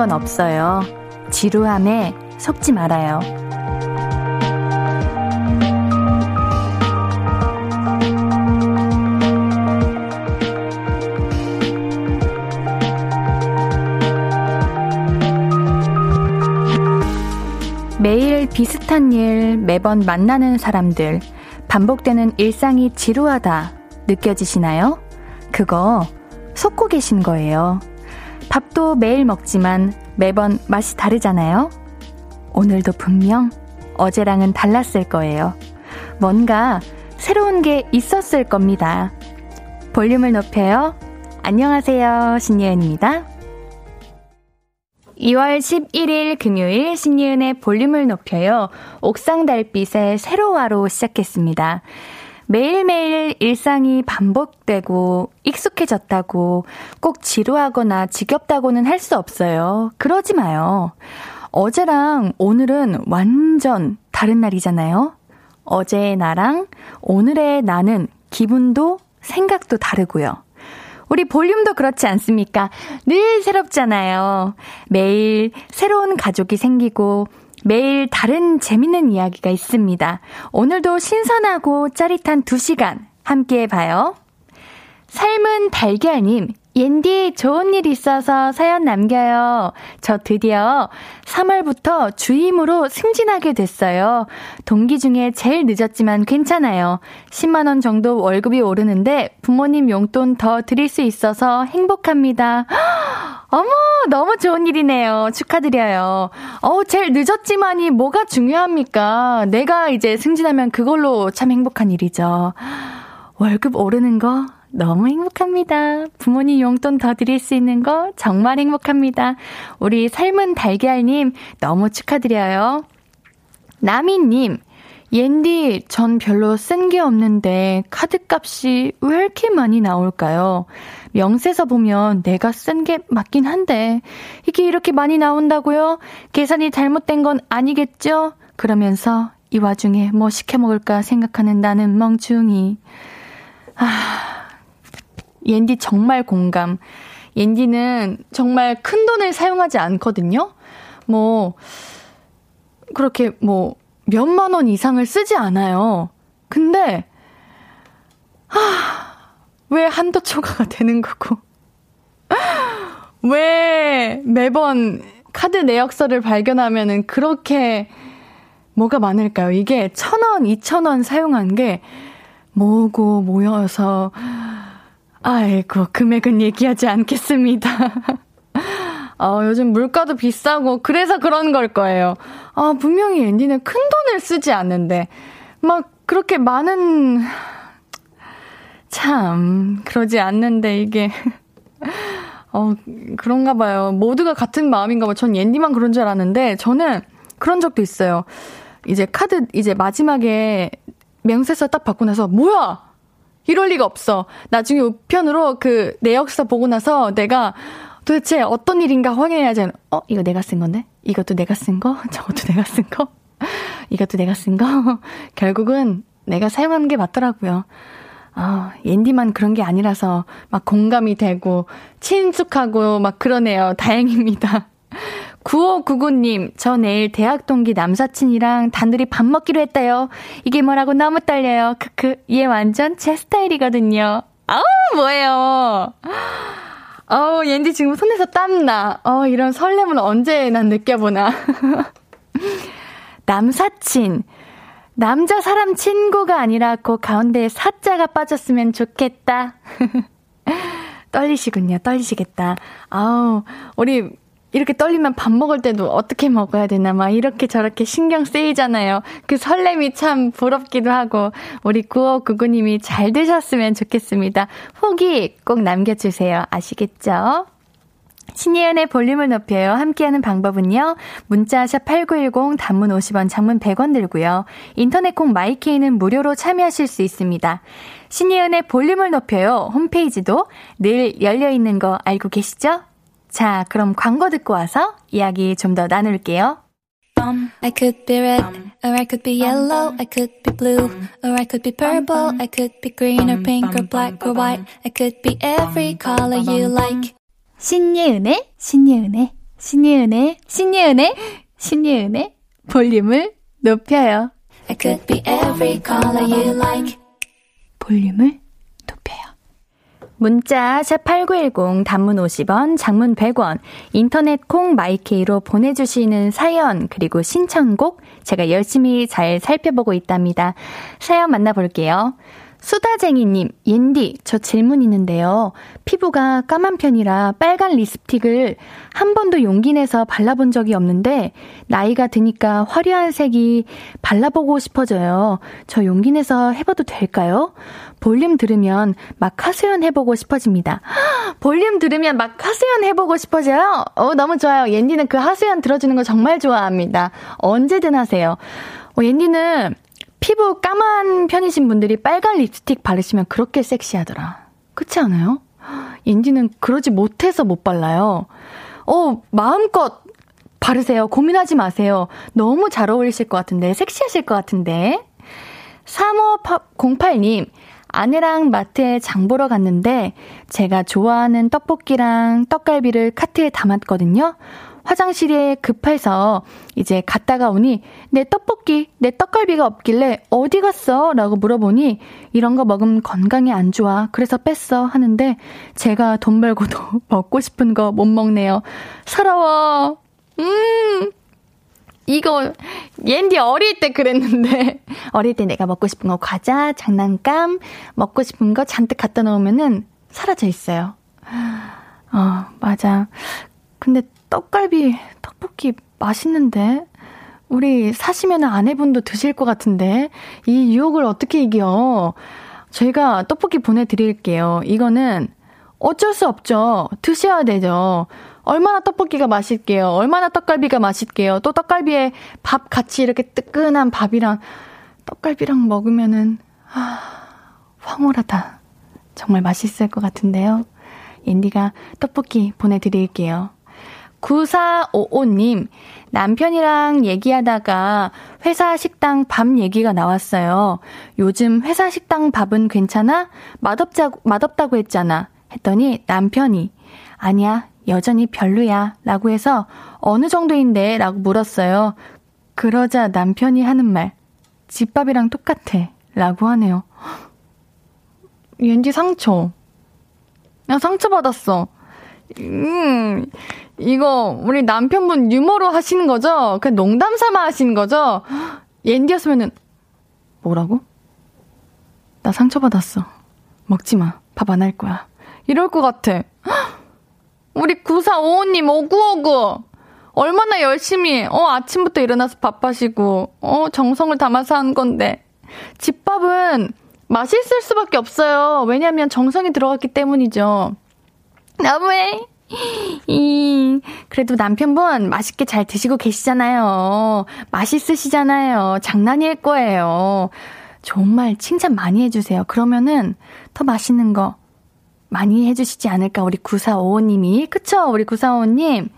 건 없어요. 지루함에 속지 말아요. 매일 비슷한 일, 매번 만나는 사람들, 반복되는 일상이 지루하다 느껴지시나요? 그거 속고 계신 거예요. 밥도 매일 먹지만 매번 맛이 다르잖아요? 오늘도 분명 어제랑은 달랐을 거예요. 뭔가 새로운 게 있었을 겁니다. 볼륨을 높여요. 안녕하세요. 신예은입니다. 2월 11일 금요일 신예은의 볼륨을 높여요. 옥상 달빛의 세로화로 시작했습니다. 매일매일 일상이 반복되고 익숙해졌다고 꼭 지루하거나 지겹다고는 할 수 없어요. 그러지 마요. 어제랑 오늘은 완전 다른 날이잖아요. 어제의 나랑 오늘의 나는 기분도 생각도 다르고요. 우리 볼륨도 그렇지 않습니까? 늘 새롭잖아요. 매일 새로운 가족이 생기고 매일 다른 재밌는 이야기가 있습니다. 오늘도 신선하고 짜릿한 2시간 함께 해봐요. 삶은 달걀님, 옌디 좋은 일 있어서 사연 남겨요. 저 드디어 3월부터 주임으로 승진하게 됐어요. 동기 중에 제일 늦었지만 괜찮아요. 10만원 정도 월급이 오르는데 부모님 용돈 더 드릴 수 있어서 행복합니다. 어머, 너무 좋은 일이네요. 축하드려요. 어, 제일 늦었지만이 뭐가 중요합니까? 내가 이제 승진하면 그걸로 참 행복한 일이죠. 월급 오르는 거 너무 행복합니다. 부모님 용돈 더 드릴 수 있는 거 정말 행복합니다. 우리 삶은 달걀님 너무 축하드려요. 나미님, 옌디, 전 별로 쓴 게 없는데 카드값이 왜 이렇게 많이 나올까요? 명세서 보면 내가 쓴 게 맞긴 한데 이게 이렇게 많이 나온다고요? 계산이 잘못된 건 아니겠죠? 그러면서 이 와중에 뭐 시켜 먹을까 생각하는 나는 멍충이. 아, 옌디 정말 공감. 옌디는 정말 큰 돈을 사용하지 않거든요? 뭐, 그렇게 뭐, 몇만 원 이상을 쓰지 않아요. 근데, 하, 왜 한도 초과가 되는 거고. 왜 매번 카드 내역서를 발견하면은 그렇게 뭐가 많을까요? 이게 천 원, 이천 원 사용한 게 뭐고 모여서 아이고, 금액은 얘기하지 않겠습니다. 어, 요즘 물가도 비싸고, 그래서 그런 걸 거예요. 아, 분명히 앤디는 큰 돈을 쓰지 않는데, 막, 그렇게 많은, 참, 그러지 않는데, 이게. 어, 그런가 봐요. 모두가 같은 마음인가 봐요. 전 앤디만 그런 줄 알았는데, 저는 그런 적도 있어요. 이제 카드, 이제 마지막에 명세서 딱 받고 나서, 뭐야! 이럴 리가 없어. 나중에 우편으로 그 내역서 보고 나서 내가 도대체 어떤 일인가 확인해야지. 어, 이거 내가 쓴 건데? 이것도 내가 쓴 거? 저것도 내가 쓴 거? 이것도 내가 쓴 거? 결국은 내가 사용하는 게 맞더라고요. 아, 옌디만 그런 게 아니라서 막 공감이 되고 친숙하고 막 그러네요. 다행입니다. 9599님, 저 내일 대학 동기 남사친이랑 단둘이 밥 먹기로 했다요. 이게 뭐라고 너무 떨려요. 크크, 얘 완전 제 스타일이거든요. 아우, 뭐예요. 어우, 옌디 지금 손에서 땀나. 어, 이런 설렘을 언제 난 느껴보나. 남사친. 남자 사람 친구가 아니라 그 가운데에 사자가 빠졌으면 좋겠다. 떨리시군요. 떨리시겠다. 아우, 우리 이렇게 떨리면 밥 먹을 때도 어떻게 먹어야 되나 막 이렇게 저렇게 신경 쓰이잖아요. 그 설렘이 참 부럽기도 하고 우리 구호구구님이 잘 되셨으면 좋겠습니다. 후기 꼭 남겨주세요. 아시겠죠? 신예은의 볼륨을 높여요. 함께하는 방법은요. 문자 샵 8910 단문 50원, 장문 100원 들고요. 인터넷 콩 마이케이는 무료로 참여하실 수 있습니다. 신예은의 볼륨을 높여요. 홈페이지도 늘 열려 있는 거 알고 계시죠? 자, 그럼 광고 듣고 와서 이야기 좀 더 나눌게요. I could be red, or I could be yellow, I could be blue, or I could be purple, I could be green or pink or black or white, I could be every color you like. 신예은의, 신예은의, 신예은의, 신예은의, 신예은의 볼륨을 높여요. I could be every color you like. 볼륨을 높여요. 문자 샵8910 단문 50원, 장문 100원, 인터넷 콩 마이케이로 보내주시는 사연 그리고 신청곡 제가 열심히 잘 살펴보고 있답니다. 사연 만나볼게요. 수다쟁이님, 옌디, 저 질문 있는데요. 피부가 까만 편이라 빨간 립스틱을 한 번도 용기 내서 발라본 적이 없는데, 나이가 드니까 화려한 색이 발라보고 싶어져요. 저 용기 내서 해봐도 될까요? 볼륨 들으면 막 하수연 해보고 싶어집니다. 볼륨 들으면 막 하수연 해보고 싶어져요? 어, 너무 좋아요. 옌디는 그 하수연 들어주는 거 정말 좋아합니다. 언제든 하세요. 어, 옌디는 피부 까만 편이신 분들이 빨간 립스틱 바르시면 그렇게 섹시하더라. 그렇지 않아요? 인디는 그러지 못해서 못 발라요. 어, 마음껏 바르세요. 고민하지 마세요. 너무 잘 어울리실 것 같은데, 섹시하실 것 같은데. 3508님, 아내랑 마트에 장 보러 갔는데, 제가 좋아하는 떡볶이랑 떡갈비를 카트에 담았거든요. 화장실에 급해서 이제 갔다가 오니 내 떡볶이, 내 떡갈비가 없길래 어디 갔어? 라고 물어보니 이런 거 먹으면 건강에 안 좋아. 그래서 뺐어. 하는데 제가 돈 벌고도 먹고 싶은 거 못 먹네요. 서러워. 음. 이거 옌디 어릴 때 그랬는데 어릴 때 내가 먹고 싶은 거 과자, 장난감, 먹고 싶은 거 잔뜩 갖다 놓으면은 사라져 있어요. 어, 맞아. 근데 떡갈비, 떡볶이 맛있는데? 우리 사시면 아내분도 드실 것 같은데? 이 유혹을 어떻게 이겨? 저희가 떡볶이 보내드릴게요. 이거는 어쩔 수 없죠. 드셔야 되죠. 얼마나 떡볶이가 맛있게요. 얼마나 떡갈비가 맛있게요. 또 떡갈비에 밥 같이 이렇게 뜨끈한 밥이랑 떡갈비랑 먹으면은, 아, 황홀하다. 정말 맛있을 것 같은데요. 앤디가 떡볶이 보내드릴게요. 9455님, 남편이랑 얘기하다가 회사 식당 밥 얘기가 나왔어요. 요즘 회사 식당 밥은 괜찮아? 맛없자, 맛없다고 했잖아. 했더니 남편이, 아니야, 여전히 별로야. 라고 해서 어느 정도인데? 라고 물었어요. 그러자 남편이 하는 말, 집밥이랑 똑같아. 라고 하네요. 왠지 상처. 나 상처받았어. 음, 이거 우리 남편분 유머로 하시는 거죠? 그냥 농담 삼아 하시는 거죠? 옌디였으면은 뭐라고? 나 상처받았어. 먹지 마. 밥 안 할 거야. 이럴 것 같아. 우리 9455님 오구오구. 얼마나 열심히, 어, 아침부터 일어나서 밥하시고, 어, 정성을 담아서 한 건데. 집밥은 맛있을 수밖에 없어요. 왜냐면 정성이 들어갔기 때문이죠. 너무해. 이, 그래도 남편분 맛있게 잘 드시고 계시잖아요. 맛있으시잖아요. 장난일 거예요. 정말 칭찬 많이 해주세요. 그러면은 더 맛있는 거 많이 해주시지 않을까, 우리 9455님이. 그쵸? 우리 9455님.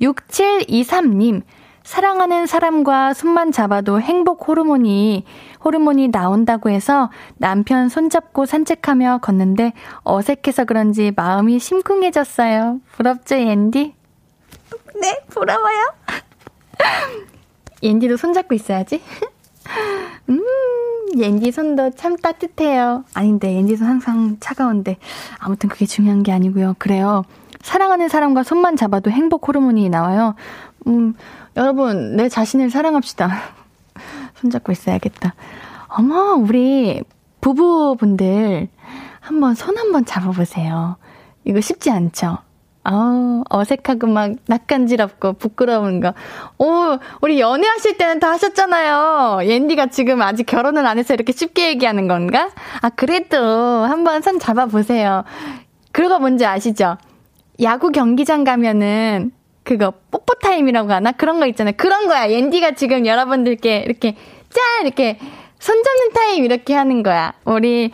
6723님. 사랑하는 사람과 손만 잡아도 행복 호르몬이, 호르몬이 나온다고 해서 남편 손잡고 산책하며 걷는데 어색해서 그런지 마음이 심쿵해졌어요. 부럽죠, 옌디? 네, 부러워요. 옌디도 손잡고 있어야지. 음, 옌디 손도 참 따뜻해요. 아닌데, 옌디 손 항상 차가운데. 아무튼 그게 중요한 게 아니고요. 그래요. 사랑하는 사람과 손만 잡아도 행복 호르몬이 나와요. 음, 여러분, 내 자신을 사랑합시다. 손잡고 있어야겠다. 어머, 우리 부부분들 한번 손 한번 잡아보세요. 이거 쉽지 않죠? 아우, 어색하고 막 낯간지럽고 부끄러운 거. 오, 우리 연애하실 때는 다 하셨잖아요. 옌디가 지금 아직 결혼을 안 해서 이렇게 쉽게 얘기하는 건가? 아, 그래도 한번 손 잡아보세요. 그거 뭔지 아시죠? 야구 경기장 가면은 그거 뽀뽀 타임이라고 하나 그런 거 있잖아요. 그런 거야. 옌디가 지금 여러분들께 이렇게 짠 이렇게 손 잡는 타임 이렇게 하는 거야. 우리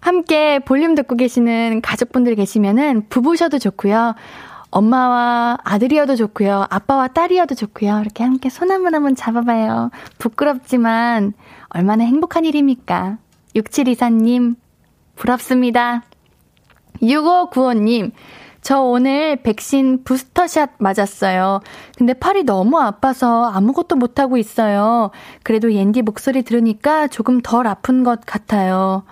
함께 볼륨 듣고 계시는 가족분들 계시면은 부부셔도 좋고요. 엄마와 아들이어도 좋고요. 아빠와 딸이어도 좋고요. 이렇게 함께 손 한 번 한 번 잡아봐요. 부끄럽지만 얼마나 행복한 일입니까? 6724님 부럽습니다. 6595님 저 오늘 백신 부스터샷 맞았어요. 근데 팔이 너무 아파서 아무것도 못하고 있어요. 그래도 옌디 목소리 들으니까 조금 덜 아픈 것 같아요.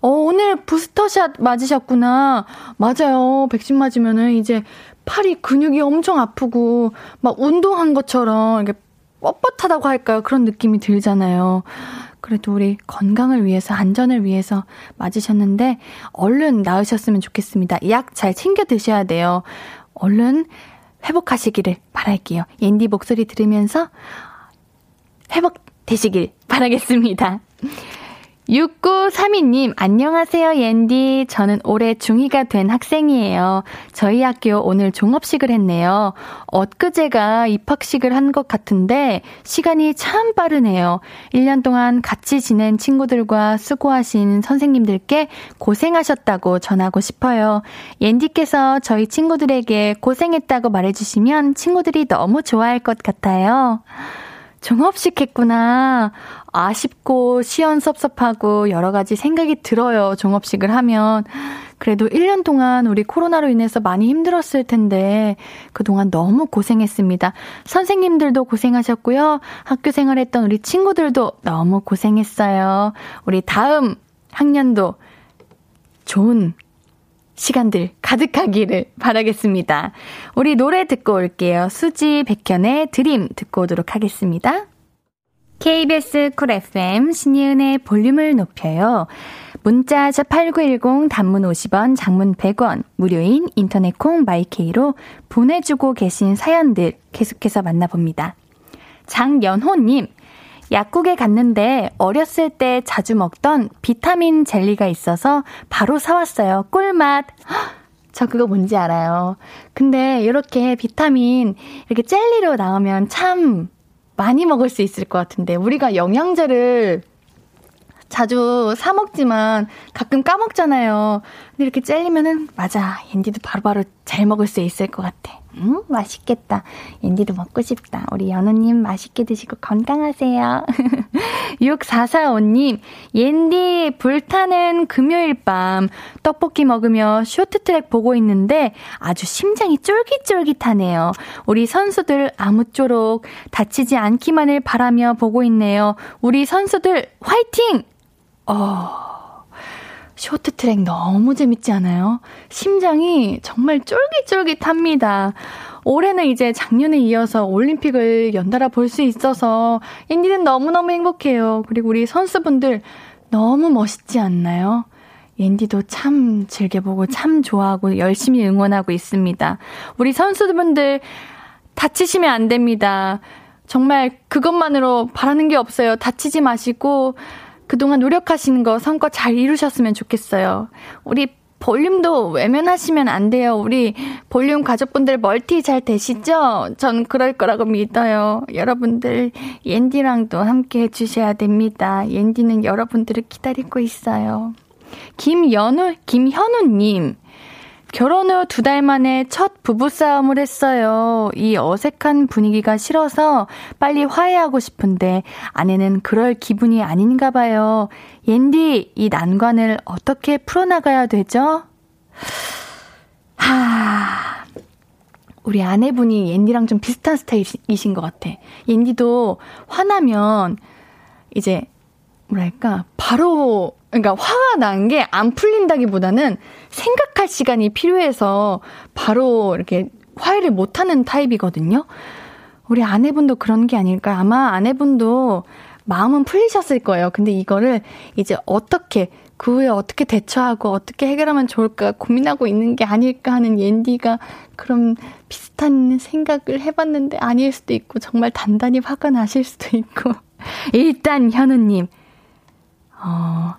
어, 오늘 부스터샷 맞으셨구나. 맞아요. 백신 맞으면은 이제 팔이 근육이 엄청 아프고 막 운동한 것처럼 이렇게 뻣뻣하다고 할까요? 그런 느낌이 들잖아요. 그래도 우리 건강을 위해서, 안전을 위해서 맞으셨는데, 얼른 나으셨으면 좋겠습니다. 약 잘 챙겨 드셔야 돼요. 얼른 회복하시기를 바랄게요. 옌디 목소리 들으면서 회복되시길 바라겠습니다. 6932님, 안녕하세요, 옌디. 저는 올해 중2가 된 학생이에요. 저희 학교 오늘 종업식을 했네요. 엊그제가 입학식을 한 것 같은데, 시간이 참 빠르네요. 1년 동안 같이 지낸 친구들과 수고하신 선생님들께 고생하셨다고 전하고 싶어요. 옌디께서 저희 친구들에게 고생했다고 말해주시면 친구들이 너무 좋아할 것 같아요. 종업식 했구나. 아쉽고 시원섭섭하고 여러 가지 생각이 들어요. 종업식을 하면. 그래도 1년 동안 우리 코로나로 인해서 많이 힘들었을 텐데 그동안 너무 고생했습니다. 선생님들도 고생하셨고요. 학교 생활했던 우리 친구들도 너무 고생했어요. 우리 다음 학년도 좋은 시간들 가득하기를 바라겠습니다. 우리 노래 듣고 올게요. 수지 백현의 Dream 듣고 오도록 하겠습니다. KBS 쿨 FM 신예은의 볼륨을 높여요. 문자 샵 8910 단문 50원, 장문 100원, 무료인 인터넷 콩 마이케이로 보내주고 계신 사연들 계속해서 만나봅니다. 장연호님, 약국에 갔는데 어렸을 때 자주 먹던 비타민 젤리가 있어서 바로 사왔어요. 꿀맛. 저 그거 뭔지 알아요. 근데 이렇게 비타민 이렇게 젤리로 나오면 참 많이 먹을 수 있을 것 같은데 우리가 영양제를 자주 사 먹지만 가끔 까먹잖아요. 근데 이렇게 젤리면은 맞아. 옌디도 바로바로 잘 먹을 수 있을 것 같아. 음, 맛있겠다. 옌디도 먹고 싶다. 우리 연우님 맛있게 드시고 건강하세요. 6445님, 옌디 불타는 금요일 밤 떡볶이 먹으며 쇼트트랙 보고 있는데 아주 심장이 쫄깃쫄깃하네요. 우리 선수들 아무쪼록 다치지 않기만을 바라며 보고 있네요. 우리 선수들 화이팅! 어, 쇼트트랙 너무 재밌지 않아요? 심장이 정말 쫄깃쫄깃합니다. 올해는 이제 작년에 이어서 올림픽을 연달아 볼 수 있어서 인디는 너무너무 행복해요. 그리고 우리 선수분들 너무 멋있지 않나요? 옌디도 참 즐겨보고 참 좋아하고 열심히 응원하고 있습니다. 우리 선수분들 다치시면 안 됩니다. 정말 그것만으로 바라는 게 없어요. 다치지 마시고 그동안 노력하시는 거 성과 잘 이루셨으면 좋겠어요. 우리 볼륨도 외면하시면 안 돼요. 우리 볼륨 가족분들 멀티 잘 되시죠? 전 그럴 거라고 믿어요. 여러분들 옌디랑도 함께 해주셔야 됩니다. 옌디는 여러분들을 기다리고 있어요. 김연우, 김현우님. 결혼 후 두 달 만에 첫 부부싸움을 했어요. 이 어색한 분위기가 싫어서 빨리 화해하고 싶은데 아내는 그럴 기분이 아닌가 봐요. 옌디, 이 난관을 어떻게 풀어나가야 되죠? 하, 우리 아내분이 옌디랑 좀 비슷한 스타일이신 것 같아. 옌디도 화나면 이제 뭐랄까, 바로 그러니까 화가 난 게 안 풀린다기보다는 생각할 시간이 필요해서 바로 이렇게 화해를 못하는 타입이거든요. 우리 아내분도 그런 게 아닐까. 아마 아내분도 마음은 풀리셨을 거예요. 근데 이거를 이제 어떻게 그 후에 어떻게 대처하고 어떻게 해결하면 좋을까 고민하고 있는 게 아닐까 하는 옌디가 그럼 비슷한 생각을 해봤는데 아닐 수도 있고 정말 단단히 화가 나실 수도 있고 일단 현우님 어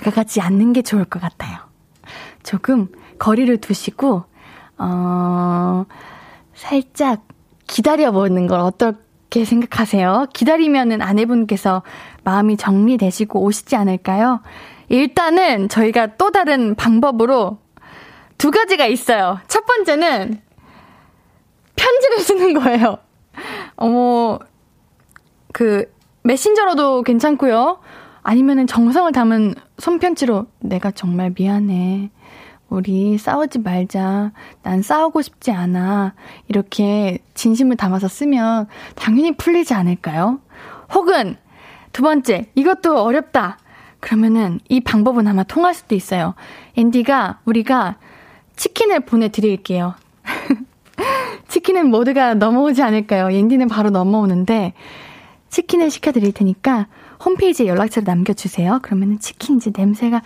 다가가지 않는 게 좋을 것 같아요. 조금 거리를 두시고, 어, 살짝 기다려보는 걸 어떻게 생각하세요? 기다리면은 아내분께서 마음이 정리되시고 오시지 않을까요? 일단은 저희가 또 다른 방법으로 두 가지가 있어요. 첫 번째는 편지를 쓰는 거예요. 어머, 그, 메신저로도 괜찮고요. 아니면은 정성을 담은 손편지로 내가 정말 미안해. 우리 싸우지 말자. 난 싸우고 싶지 않아. 이렇게 진심을 담아서 쓰면 당연히 풀리지 않을까요? 혹은 두 번째, 이것도 어렵다. 그러면은 이 방법은 아마 통할 수도 있어요. 앤디가 우리가 치킨을 보내드릴게요. 치킨은 모두가 넘어오지 않을까요? 앤디는 바로 넘어오는데 치킨을 시켜드릴 테니까 홈페이지에 연락처를 남겨주세요. 그러면은 치킨 이제 냄새가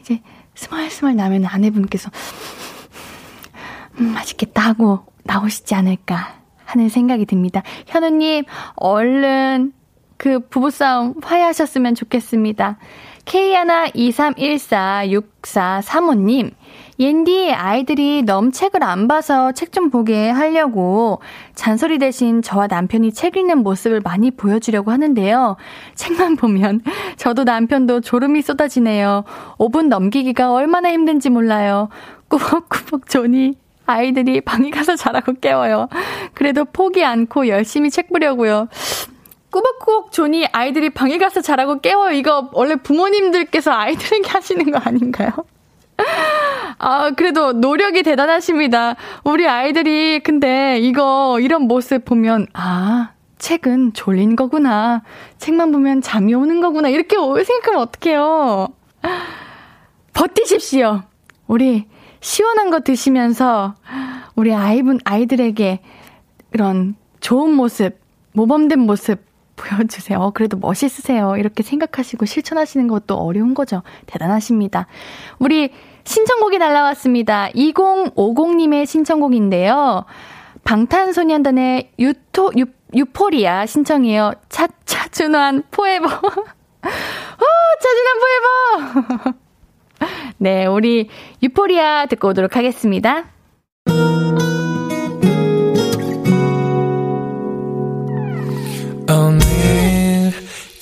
이제 스멀스멀 나면 아내분께서 음, 맛있겠다 하고 나오시지 않을까 하는 생각이 듭니다. 현우님, 얼른 그 부부싸움 화해하셨으면 좋겠습니다. K123146435님, 옌디 아이들이 너무 책을 안 봐서 책 좀 보게 하려고 잔소리 대신 저와 남편이 책 읽는 모습을 많이 보여주려고 하는데요. 책만 보면 저도 남편도 졸음이 쏟아지네요. 5분 넘기기가 얼마나 힘든지 몰라요. 꾸벅꾸벅 조니 아이들이 방에 가서 자라고 깨워요. 그래도 포기 않고 열심히 책 보려고요. 꾸벅꾸벅 조니 아이들이 방에 가서 자라고 깨워요. 이거 원래 부모님들께서 아이들에게 하시는 거 아닌가요? 아, 그래도 노력이 대단하십니다. 우리 아이들이 근데 이거 이런 모습 보면 아, 책은 졸린 거구나. 책만 보면 잠이 오는 거구나. 이렇게 생각하면 어떡해요. 버티십시오. 우리 시원한 거 드시면서 우리 아이분 아이들에게 그런 좋은 모습, 모범된 모습 보여주세요. 어, 그래도 멋있으세요. 이렇게 생각하시고 실천하시는 것도 어려운 거죠. 대단하십니다. 우리 신청곡이 날라왔습니다. 2050님의 신청곡인데요. 방탄소년단의 유토, 유, 유포리아 신청이에요. 차 차준환 포에버. 어, 차준환 포에버! 네, 우리 유포리아 듣고 오도록 하겠습니다.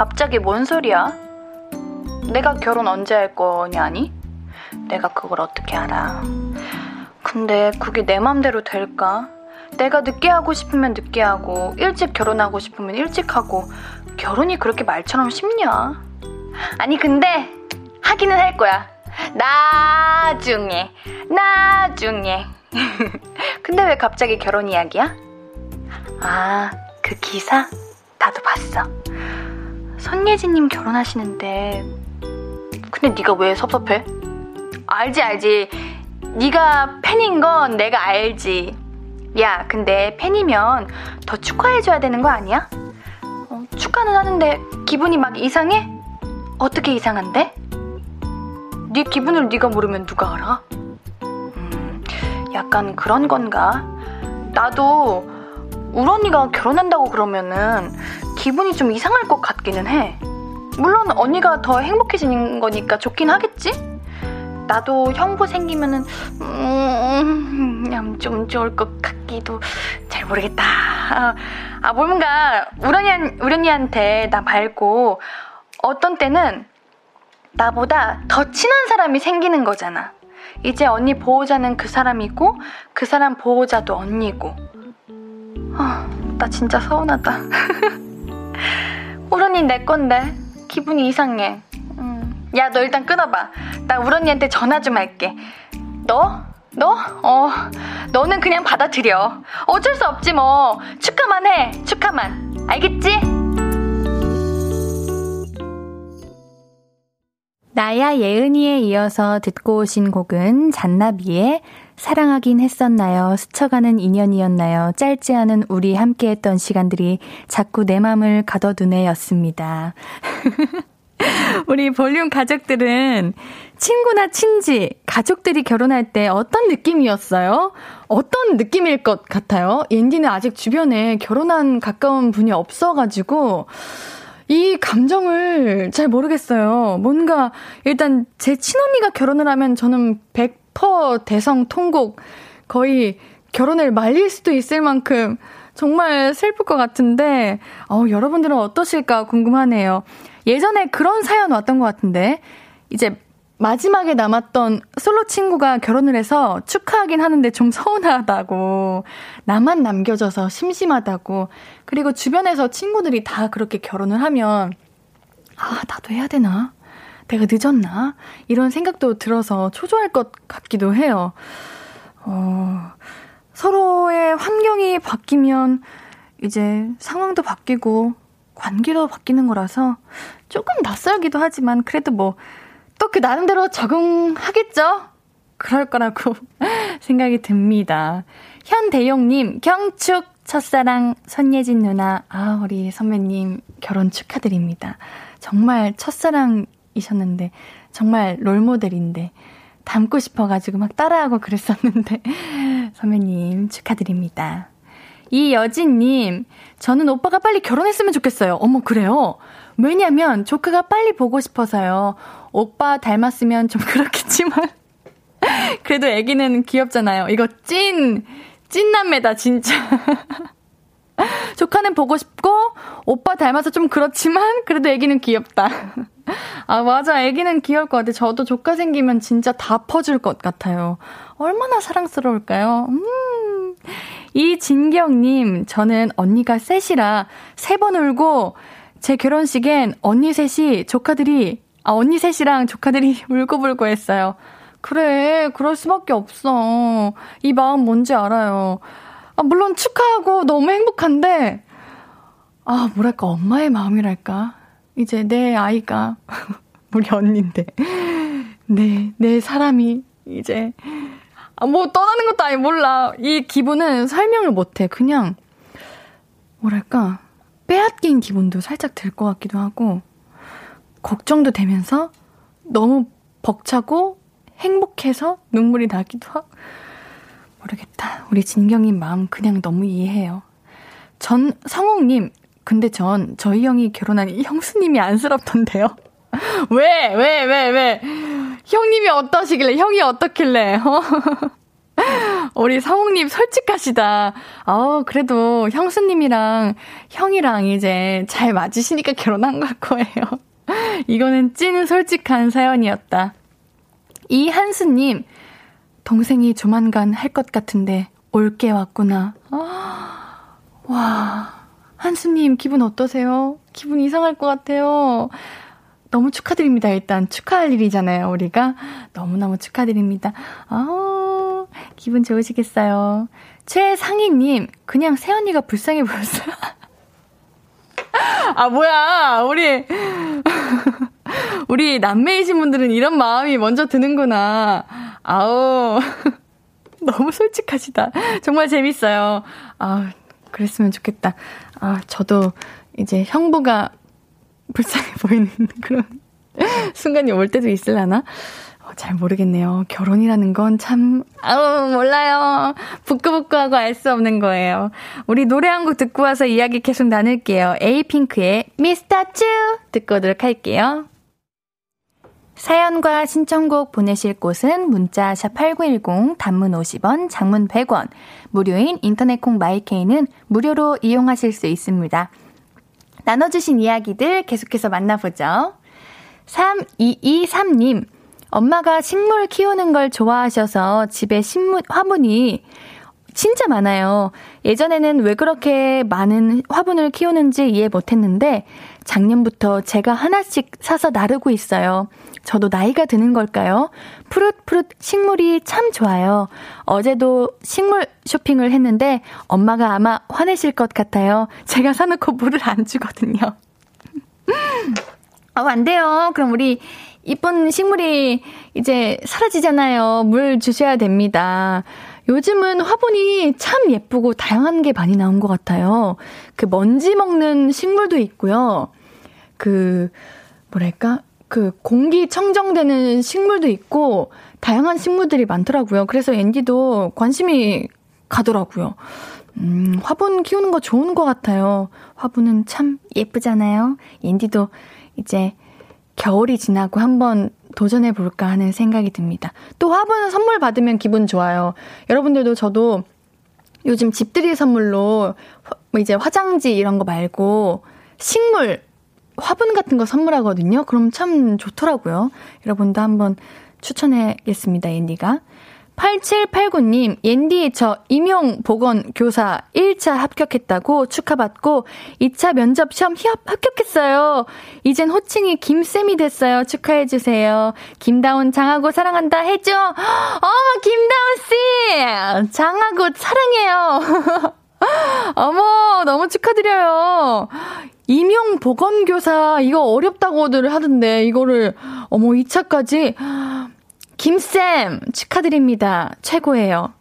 갑자기 뭔 소리야? 내가 결혼 언제 할 거냐니? 내가 그걸 어떻게 알아? 근데 그게 내 맘대로 될까? 내가 늦게 하고 싶으면 늦게 하고, 일찍 결혼하고 싶으면 일찍 하고, 결혼이 그렇게 말처럼 쉽냐? 아니, 근데, 하기는 할 거야. 나중에, 나중에. 근데 왜 갑자기 결혼 이야기야? 아, 그 기사? 나도 봤어. 손예진님 결혼하시는데, 근데 네가 왜 섭섭해? 알지, 알지. 네가 팬인 건 내가 알지. 야, 근데 팬이면 더 축하해줘야 되는 거 아니야? 어, 축하는 하는데 기분이 막 이상해? 어떻게 이상한데? 네 기분을 네가 모르면 누가 알아? 음, 약간 그런 건가? 나도 울 언니가 결혼한다고 그러면은 기분이 좀 이상할 것 같기는 해. 물론 언니가 더 행복해지는 거니까 좋긴 하겠지? 나도 형부 생기면은 음, 좀 좋을 것 같기도 잘 모르겠다. 아, 뭔가 우연히 우연이한테 나 말고 어떤 때는 나보다 더 친한 사람이 생기는 거잖아. 이제 언니 보호자는 그 사람이고 그 사람 보호자도 언니고. 아, 나 진짜 서운하다. 우연이 내 건데 기분이 이상해. 야, 너 일단 끊어봐. 나 우리 언니한테 전화 좀 할게. 너? 너? 어, 너는 그냥 받아들여. 어쩔 수 없지 뭐. 축하만 해. 축하만. 알겠지? 나야 예은이에 이어서 듣고 오신 곡은 잔나비의 사랑하긴 했었나요? 스쳐가는 인연이었나요? 짧지 않은 우리 함께했던 시간들이 자꾸 내 맘을 가둬두네 였습니다. 우리 볼륨 가족들은 친구나 친지, 가족들이 결혼할 때 어떤 느낌이었어요? 어떤 느낌일 것 같아요? 옌디는 아직 주변에 결혼한 가까운 분이 없어가지고, 이 감정을 잘 모르겠어요. 뭔가, 일단 제 친언니가 결혼을 하면 저는 100% 대성 통곡, 거의 결혼을 말릴 수도 있을 만큼 정말 슬플 것 같은데, 어, 여러분들은 어떠실까 궁금하네요. 예전에 그런 사연 왔던 것 같은데, 이제 마지막에 남았던 솔로 친구가 결혼을 해서 축하하긴 하는데 좀 서운하다고, 나만 남겨져서 심심하다고, 그리고 주변에서 친구들이 다 그렇게 결혼을 하면, 아, 나도 해야 되나? 내가 늦었나? 이런 생각도 들어서 초조할 것 같기도 해요. 어, 서로의 환경이 바뀌면 이제 상황도 바뀌고 관계도 바뀌는 거라서 조금 낯설기도 하지만 그래도 뭐 또 그 나름대로 적응하겠죠? 그럴 거라고 생각이 듭니다. 현대용님, 경축, 첫사랑, 선예진 누나, 아, 우리 선배님 결혼 축하드립니다. 정말 첫사랑 이셨는데, 정말 롤모델인데, 닮고 싶어가지고 막 따라하고 그랬었는데, 선배님 축하드립니다. 이여진님, 저는 오빠가 빨리 결혼했으면 좋겠어요. 어머, 그래요? 왜냐면 조카가 빨리 보고 싶어서요. 오빠 닮았으면 좀 그렇겠지만. 그래도 아기는 귀엽잖아요. 이거 찐, 찐남매다, 진짜. 조카는 보고 싶고, 오빠 닮아서 좀 그렇지만, 그래도 아기는 귀엽다. 아, 맞아. 아기는 귀여울 것 같아. 저도 조카 생기면 진짜 다 퍼줄 것 같아요. 얼마나 사랑스러울까요? 음. 이진경님, 저는 언니가 셋이라 세 번 울고, 제 결혼식엔 언니 셋이, 조카들이, 아, 언니 셋이랑 조카들이 울고불고 했어요. 그래, 그럴 수밖에 없어. 이 마음 뭔지 알아요. 아, 물론 축하하고 너무 행복한데, 아, 뭐랄까, 엄마의 마음이랄까. 이제 내 아이가, 우리 언니인데, 네, 내 사람이 이제 아, 뭐 떠나는 것도 아니 몰라. 이 기분은 설명을 못해. 그냥 뭐랄까 빼앗긴 기분도 살짝 들 것 같기도 하고 걱정도 되면서 너무 벅차고 행복해서 눈물이 나기도 하고 모르겠다. 우리 진경님 마음 그냥 너무 이해해요. 전 성홍님 근데 전 저희 형이 결혼한 형수님이 안쓰럽던데요. 왜, 왜, 왜, 왜? 형님이 어떠시길래, 형이 어떻길래, 어? 우리 성웅님 솔직하시다. 어, 그래도 형수님이랑 형이랑 이제 잘 맞으시니까 결혼한 걸 거예요. 이거는 찐 솔직한 사연이었다. 이한수님, 동생이 조만간 할 것 같은데 올게 왔구나. 아, 와, 한수님 기분 어떠세요? 기분 이상할 것 같아요. 너무 축하드립니다. 일단 축하할 일이잖아요, 우리가. 너무너무 축하드립니다. 아, 기분 좋으시겠어요. 최상희님, 그냥 새언니가 불쌍해 보였어요. 아, 뭐야, 우리, 우리 남매이신 분들은 이런 마음이 먼저 드는구나. 아우, 너무 솔직하시다. 정말 재밌어요. 아, 그랬으면 좋겠다. 아, 저도 이제 형부가 불쌍해 보이는 그런 순간이 올 때도 있을라나? 어, 잘 모르겠네요. 결혼이라는 건 참, 아우, 몰라요. 부끄부끄하고 알 수 없는 거예요. 우리 노래 한 곡 듣고 와서 이야기 계속 나눌게요. 에이핑크의 미스터 츄 듣고 오도록 할게요. 사연과 신청곡 보내실 곳은 문자 샵8910 단문 50원, 장문 100원, 무료인 인터넷 콩 마이케이는 무료로 이용하실 수 있습니다. 나눠주신 이야기들 계속해서 만나보죠. 3223님, 엄마가 식물 키우는 걸 좋아하셔서 집에 식물, 화분이 진짜 많아요. 예전에는 왜 그렇게 많은 화분을 키우는지 이해 못했는데 작년부터 제가 하나씩 사서 나르고 있어요. 저도 나이가 드는 걸까요? 푸릇푸릇 식물이 참 좋아요. 어제도 식물 쇼핑을 했는데 엄마가 아마 화내실 것 같아요. 제가 사놓고 물을 안 주거든요. 어, 안 돼요. 그럼 우리 이쁜 식물이 이제 사라지잖아요. 물 주셔야 됩니다. 요즘은 화분이 참 예쁘고 다양한 게 많이 나온 것 같아요. 그 먼지 먹는 식물도 있고요. 그, 뭐랄까? 그 공기 청정되는 식물도 있고 다양한 식물들이 많더라고요. 그래서 앤디도 관심이 가더라고요. 음, 화분 키우는 거 좋은 것 같아요. 화분은 참 예쁘잖아요. 앤디도 이제 겨울이 지나고 한번 도전해 볼까 하는 생각이 듭니다. 또 화분 선물 받으면 기분 좋아요. 여러분들도 저도 요즘 집들이 선물로 뭐 이제 화장지 이런 거 말고 식물 화분 같은 거 선물하거든요. 그럼 참 좋더라고요. 여러분도 한번 추천해겠습니다, 옌디가. 8789님, 옌디, 저 임용 보건 교사 1차 합격했다고 축하받고 2차 면접 시험 협, 합격했어요. 이젠 호칭이 김쌤이 됐어요. 축하해주세요. 김다운 장하고 사랑한다 해줘. 어머, 김다운씨! 장하고 사랑해요. 어머, 너무 축하드려요. 임용 보건교사, 이거 어렵다고들 하던데, 이거를, 어머, 2차까지. 김쌤, 축하드립니다. 최고예요.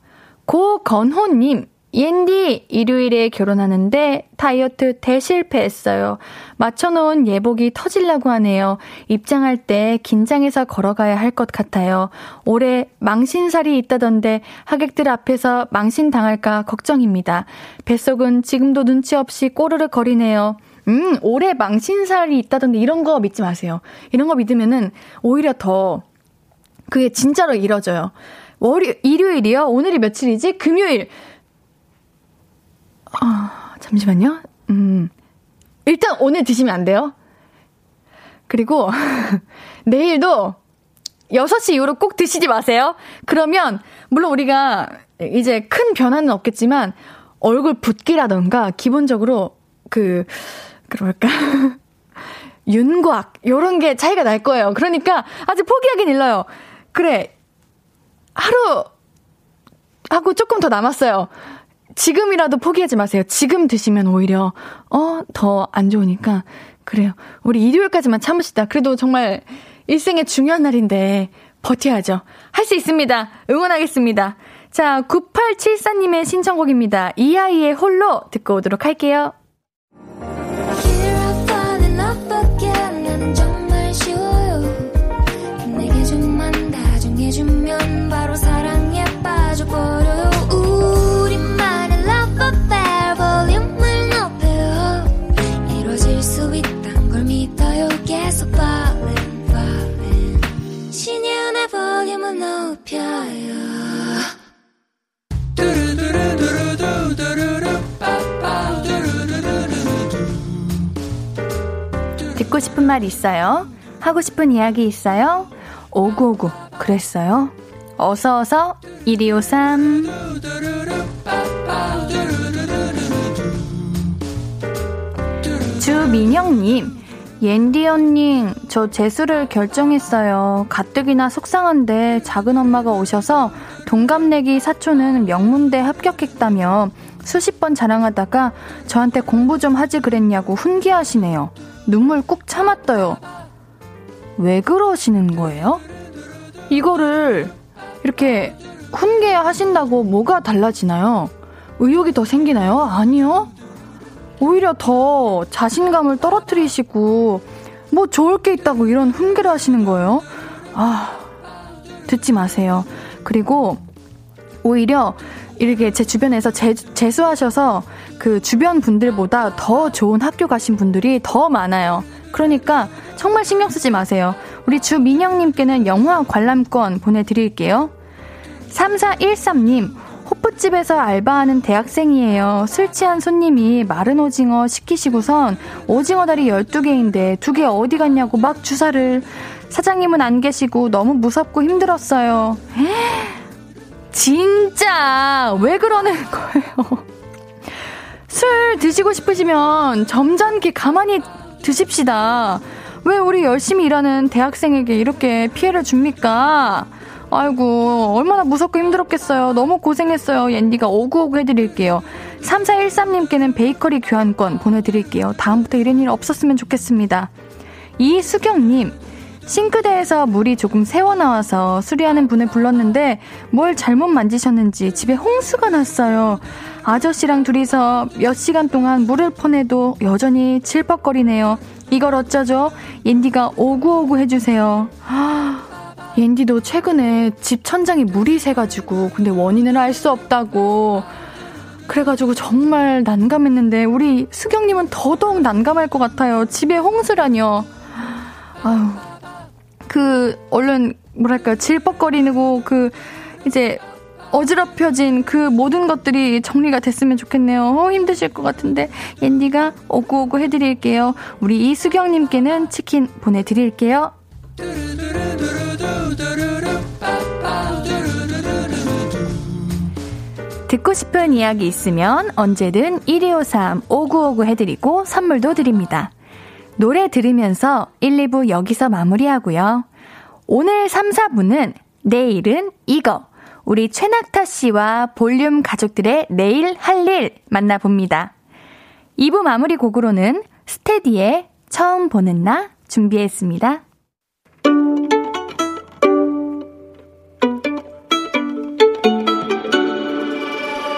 고건호님, 옌디, 일요일에 결혼하는데 다이어트 대실패했어요. 맞춰놓은 예복이 터질라고 하네요. 입장할 때 긴장해서 걸어가야 할 것 같아요. 올해 망신살이 있다던데 하객들 앞에서 망신 당할까 걱정입니다. 뱃속은 지금도 눈치 없이 꼬르르 거리네요. 음, 올해 망신살이 있다던데 이런 거 믿지 마세요. 이런 거 믿으면은 오히려 더 그게 진짜로 이뤄져요. 월요 일요일이요? 오늘이 며칠이지? 금요일. 아, 잠시만요. 음. 일단 오늘 드시면 안 돼요. 그리고 내일도 6시 이후로 꼭 드시지 마세요. 그러면 물론 우리가 이제 큰 변화는 없겠지만 얼굴 붓기라던가 기본적으로 그 그럴까? 윤곽, 요런 게 차이가 날 거예요. 그러니까 아직 포기하긴 일러요. 그래. 하루 하고 조금 더 남았어요. 지금이라도 포기하지 마세요. 지금 드시면 오히려, 어, 더 안 좋으니까. 그래요. 우리 일요일까지만 참으시다. 그래도 정말 일생의 중요한 날인데 버텨야죠. 할 수 있습니다. 응원하겠습니다. 자, 9874님의 신청곡입니다. 이 아이의 홀로 듣고 오도록 할게요. 듣고 싶은 말 있어요? 하고 싶은 이야기 있어요? 오구오구 그랬어요? 어서어서 1253 주민영님 옌디 언니, 저 재수를 결정했어요. 가뜩이나 속상한데 작은 엄마가 오셔서 동갑내기 사촌은 명문대 합격했다며 수십 번 자랑하다가 저한테 공부 좀 하지 그랬냐고 훈계하시네요. 눈물 꾹 참았어요. 왜 그러시는 거예요? 이거를 이렇게 훈계 하신다고 뭐가 달라지나요? 의욕이 더 생기나요? 아니요. 오히려 더 자신감을 떨어뜨리시고 뭐 좋을 게 있다고 이런 훈계를 하시는 거예요? 아, 듣지 마세요. 그리고 오히려 이렇게 제 주변에서 재, 재수하셔서 그 주변 분들보다 더 좋은 학교 가신 분들이 더 많아요. 그러니까 정말 신경 쓰지 마세요. 우리 주민영님께는 영화 관람권 보내드릴게요. 3413님, 호프집에서 알바하는 대학생이에요. 술 취한 손님이 마른 오징어 시키시고선 오징어 다리 12개인데 두 개 어디 갔냐고 막 주사를. 사장님은 안 계시고 너무 무섭고 힘들었어요. 진짜 왜 그러는 거예요? 술 드시고 싶으시면 점잖게 가만히 드십시다. 왜 우리 열심히 일하는 대학생에게 이렇게 피해를 줍니까? 아이고, 얼마나 무섭고 힘들었겠어요. 너무 고생했어요. 옌디가 오구오구 해드릴게요. 3413님께는 베이커리 교환권 보내드릴게요. 다음부터 이런 일 없었으면 좋겠습니다. 이수경님, 싱크대에서 물이 조금 새어나와서 수리하는 분을 불렀는데 뭘 잘못 만지셨는지 집에 홍수가 났어요. 아저씨랑 둘이서 몇 시간 동안 물을 퍼내도 여전히 질퍽거리네요. 이걸 어쩌죠? 옌디가 오구오구 해주세요. 옌디도 최근에 집 천장에 물이 새가지고 근데 원인을 알 수 없다고 그래가지고 정말 난감했는데 우리 수경님은 더더욱 난감할 것 같아요. 집에 홍수라뇨. 아유 그 얼른 뭐랄까 질퍽거리고 그 이제 어지럽혀진 그 모든 것들이 정리가 됐으면 좋겠네요. 어, 힘드실 것 같은데 옌디가 오구오구 해드릴게요. 우리 이수경님께는 치킨 보내드릴게요. 듣고 싶은 이야기 있으면 언제든 1253 5959 해드리고 선물도 드립니다. 노래 들으면서 1, 2부 여기서 마무리하고요. 오늘 3, 4부는 내일은 이거. 우리 최낙타 씨와 볼륨 가족들의 내일 할 일 만나봅니다. 2부 마무리 곡으로는 스테디의 처음 보는 나 준비했습니다.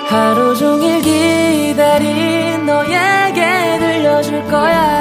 하루 종일 기다린 너에게 들려줄 거야.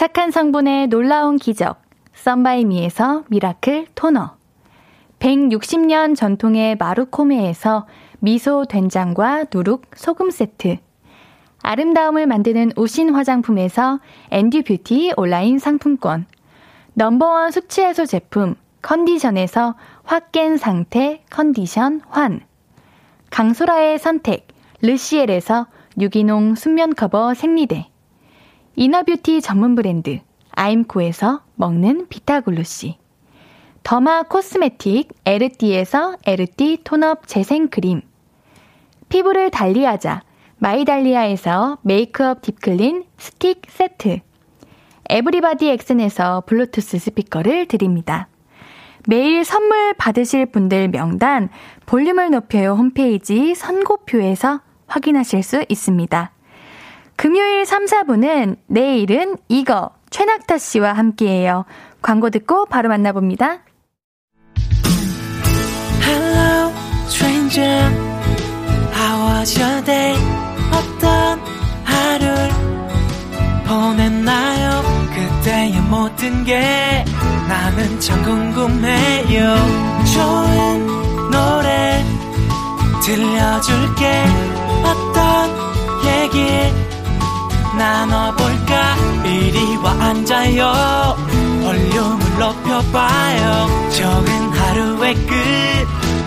착한 성분의 놀라운 기적 썬바이미에서 미라클 토너, 160년 전통의 마루코메에서 미소 된장과 누룩 소금 세트, 아름다움을 만드는 우신 화장품에서 앤디 뷰티 온라인 상품권, 넘버원 숙취 해소 제품 컨디션에서 확 깬 상태 컨디션 환, 강소라의 선택 르시엘에서 유기농 순면 커버 생리대. inner beauty 전문 브랜드 아임코에서 먹는 비타글루시. derma cosmetic 에르띠에서 에르띠 tone up 재생크림. 피부를 달리하자 마이달리아에서 메이크업 deep clean stick 세트. 에브리바디 엑센에서 블루투스 스피커를 드립니다. 매일 선물 받으실 분들 명단 볼륨을 높여요 홈페이지 선고표에서 확인하실 수 있습니다. 금요일 3, 4분은 내일은 이거 최낙타 씨와 함께해요. 광고 듣고 바로 만나봅니다. Hello, stranger. How was your day? 어떤 하루를 보냈나요? 그때의 모든 게 나는 참 궁금해요. 좋은 노래 들려줄게. 어떤 얘기 나눠볼까? 이리 와 앉아요. 볼륨을 높여봐요. 적은 하루의 끝.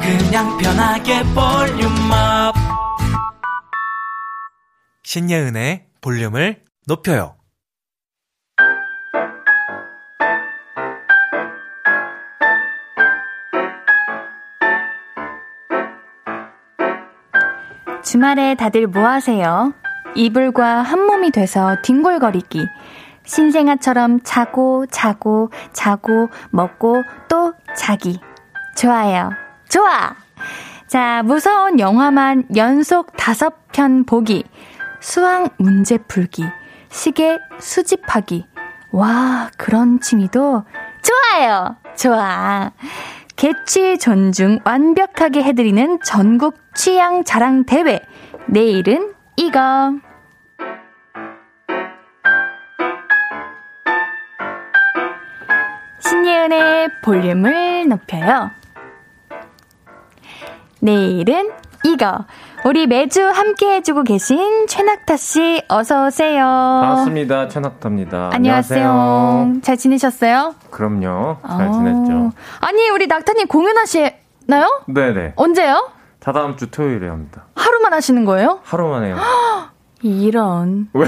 그냥 편하게 볼륨업. 신예은의 볼륨을 높여요. 주말에 다들 뭐 하세요? 이불과 한 몸이 돼서 뒹굴거리기. 신생아처럼 자고, 자고, 자고, 먹고, 또 자기. 좋아요. 좋아! 자, 무서운 영화만 연속 다섯 편 보기. 수학 문제 풀기. 시계 수집하기. 와, 그런 취미도 좋아요! 좋아. 개취 존중 완벽하게 해드리는 전국 취향 자랑 대회. 내일은 이거. 신예은의 볼륨을 높여요. 내일은 이거. 우리 매주 함께 해주고 계신 최낙타 씨, 어서오세요. 반갑습니다. 최낙타입니다. 안녕하세요. 안녕하세요. 잘 지내셨어요? 그럼요. 잘 어... 지냈죠. 아니, 우리 낙타님 공연하시나요? 네네. 언제요? 다다음 주 토요일에 합니다. 하루만 하시는 거예요? 하루만 해요. 이런. 왜요?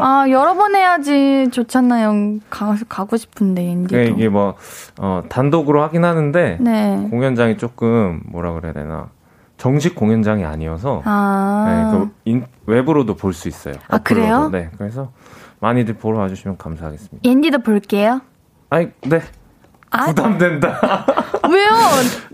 아, 여러 번 해야지 좋잖아요. 가, 가고 싶은데, 인디도. 그러니까 이게 뭐, 어, 단독으로 하긴 하는데, 네. 공연장이 조금, 뭐라 그래야 되나. 정식 공연장이 아니어서, 아. 네, 그 인, 외부로도 볼 수 있어요. 아, 그래요? 네. 그래서 많이들 보러 와주시면 감사하겠습니다. 옌디도 볼게요. 아이, 네. 아, 부담된다. 왜요?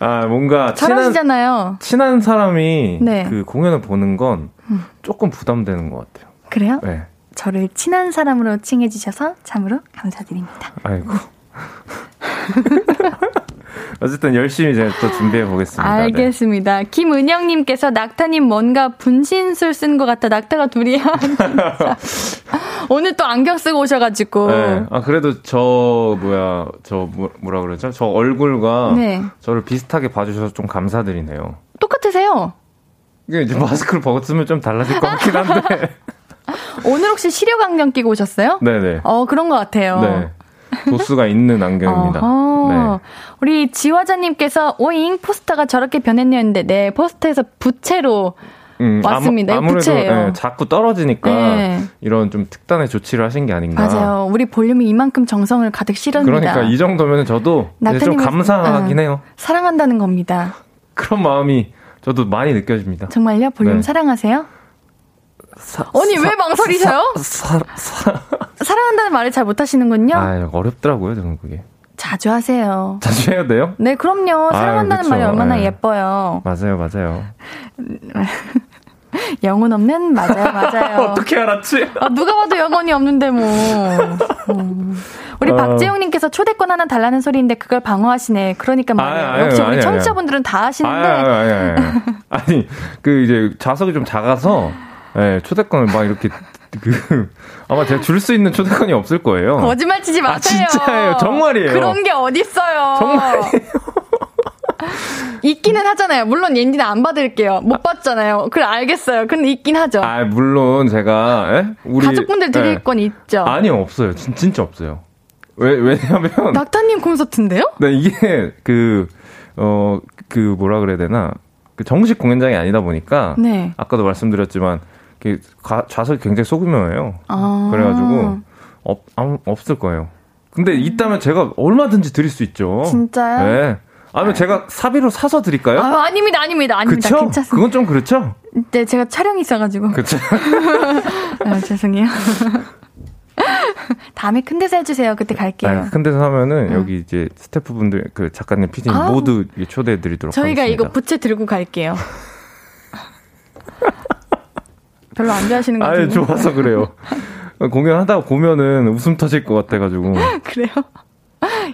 아, 뭔가 잘하시잖아요. 친한, 친한 사람이 네. 그 공연을 보는 건 음. 조금 부담되는 것 같아요. 그래요? 네. 저를 친한 사람으로 칭해주셔서 참으로 감사드립니다. 아이고. 어쨌든 열심히 제가 또 준비해 보겠습니다. 알겠습니다. 네. 김은영님께서 낙타님 뭔가 분신술 쓴 것 같아. 낙타가 둘이야. 오늘 또 안경 쓰고 오셔가지고. 네. 아 그래도 저 뭐야 저 뭐, 라 그러죠? 저 얼굴과 네. 저를 비슷하게 봐주셔서 좀 감사드리네요. 똑같으세요? 이게 이제 마스크를 벗으면 좀 달라질 것 같긴 한데. 오늘 혹시 시력 안경 끼고 오셨어요? 네네. 어 그런 것 같아요. 네. 도수가 있는 안경입니다. 네. 우리 지화자님께서 오잉 포스터가 저렇게 변했는데 네 포스터에서 부채로 음, 왔습니다. 아무, 래도 네, 자꾸 떨어지니까 네. 이런 좀 특단의 조치를 하신 게 아닌가. 맞아요. 우리 볼륨이 이만큼 정성을 가득 실었습니다. 그러니까 이 정도면 저도 좀 감사하긴 해요. 사랑한다는 겁니다. 그런 마음이 저도 많이 느껴집니다. 정말요? 볼륨 네. 사랑하세요? 사, 언니 사, 왜 망설이셔요? 사, 사랑한다는 말을 잘 못하시는군요. 아 어렵더라고요, 저는 그게. 자주 하세요. 자주 해야 돼요? 네, 그럼요. 사랑한다는 아, 말이 얼마나 네. 예뻐요. 맞아요, 맞아요. 영혼 없는 맞아요, 맞아요. 어떻게 알았지? 아, 누가 봐도 영혼이 없는데 뭐. 음. 우리 어... 박재용님께서 초대권 하나 달라는 소리인데 그걸 방어하시네. 그러니까 말이에요. 아, 역시 우리 청취자분들은 다 하시는데. 아니, 그 이제 좌석이 좀 작아서 네, 초대권을 막 이렇게 그 아마 제가 줄 수 있는 초대권이 없을 거예요. 거짓말 치지 마세요. 아, 진짜예요. 정말이에요. 그런 게 어딨어요. 정말이에요. 있기는 하잖아요. 물론 옌디는 안 받을게요. 못 받잖아요. 그래 알겠어요. 근데 있긴 하죠. 아 물론 제가 에? 우리 가족분들 드릴 에. 건 있죠. 아니요 없어요. 진, 진짜 없어요. 왜 왜냐면 낙타님 콘서트인데요? 네 이게 그 어, 그 뭐라 그래야 되나? 그 정식 공연장이 아니다 보니까 네. 아까도 말씀드렸지만 그 좌석이 굉장히 소규모예요. 아. 그래가지고 없 없을 거예요. 근데 있다면 제가 얼마든지 드릴 수 있죠. 진짜요? 네. 아니면 제가 사비로 사서 드릴까요? 아, 아닙니다, 아닙니다, 아닙니다. 그쵸? 괜찮습니다. 그건 좀 그렇죠? 네, 제가 촬영이 있어가지고. 그쵸. 아, 죄송해요. 다음에 큰 데서 해주세요. 그때 갈게요. 아, 큰 데서 하면은 응. 여기 이제 스태프분들, 그 작가님, 피디님 아, 모두 초대해드리도록 저희가 하겠습니다. 이거 부채 들고 갈게요. 별로 안 좋아하시는 거 같아요. 아 좋아서 그래요. 공연하다 보면은 웃음 터질 것 같아가지고. 그래요?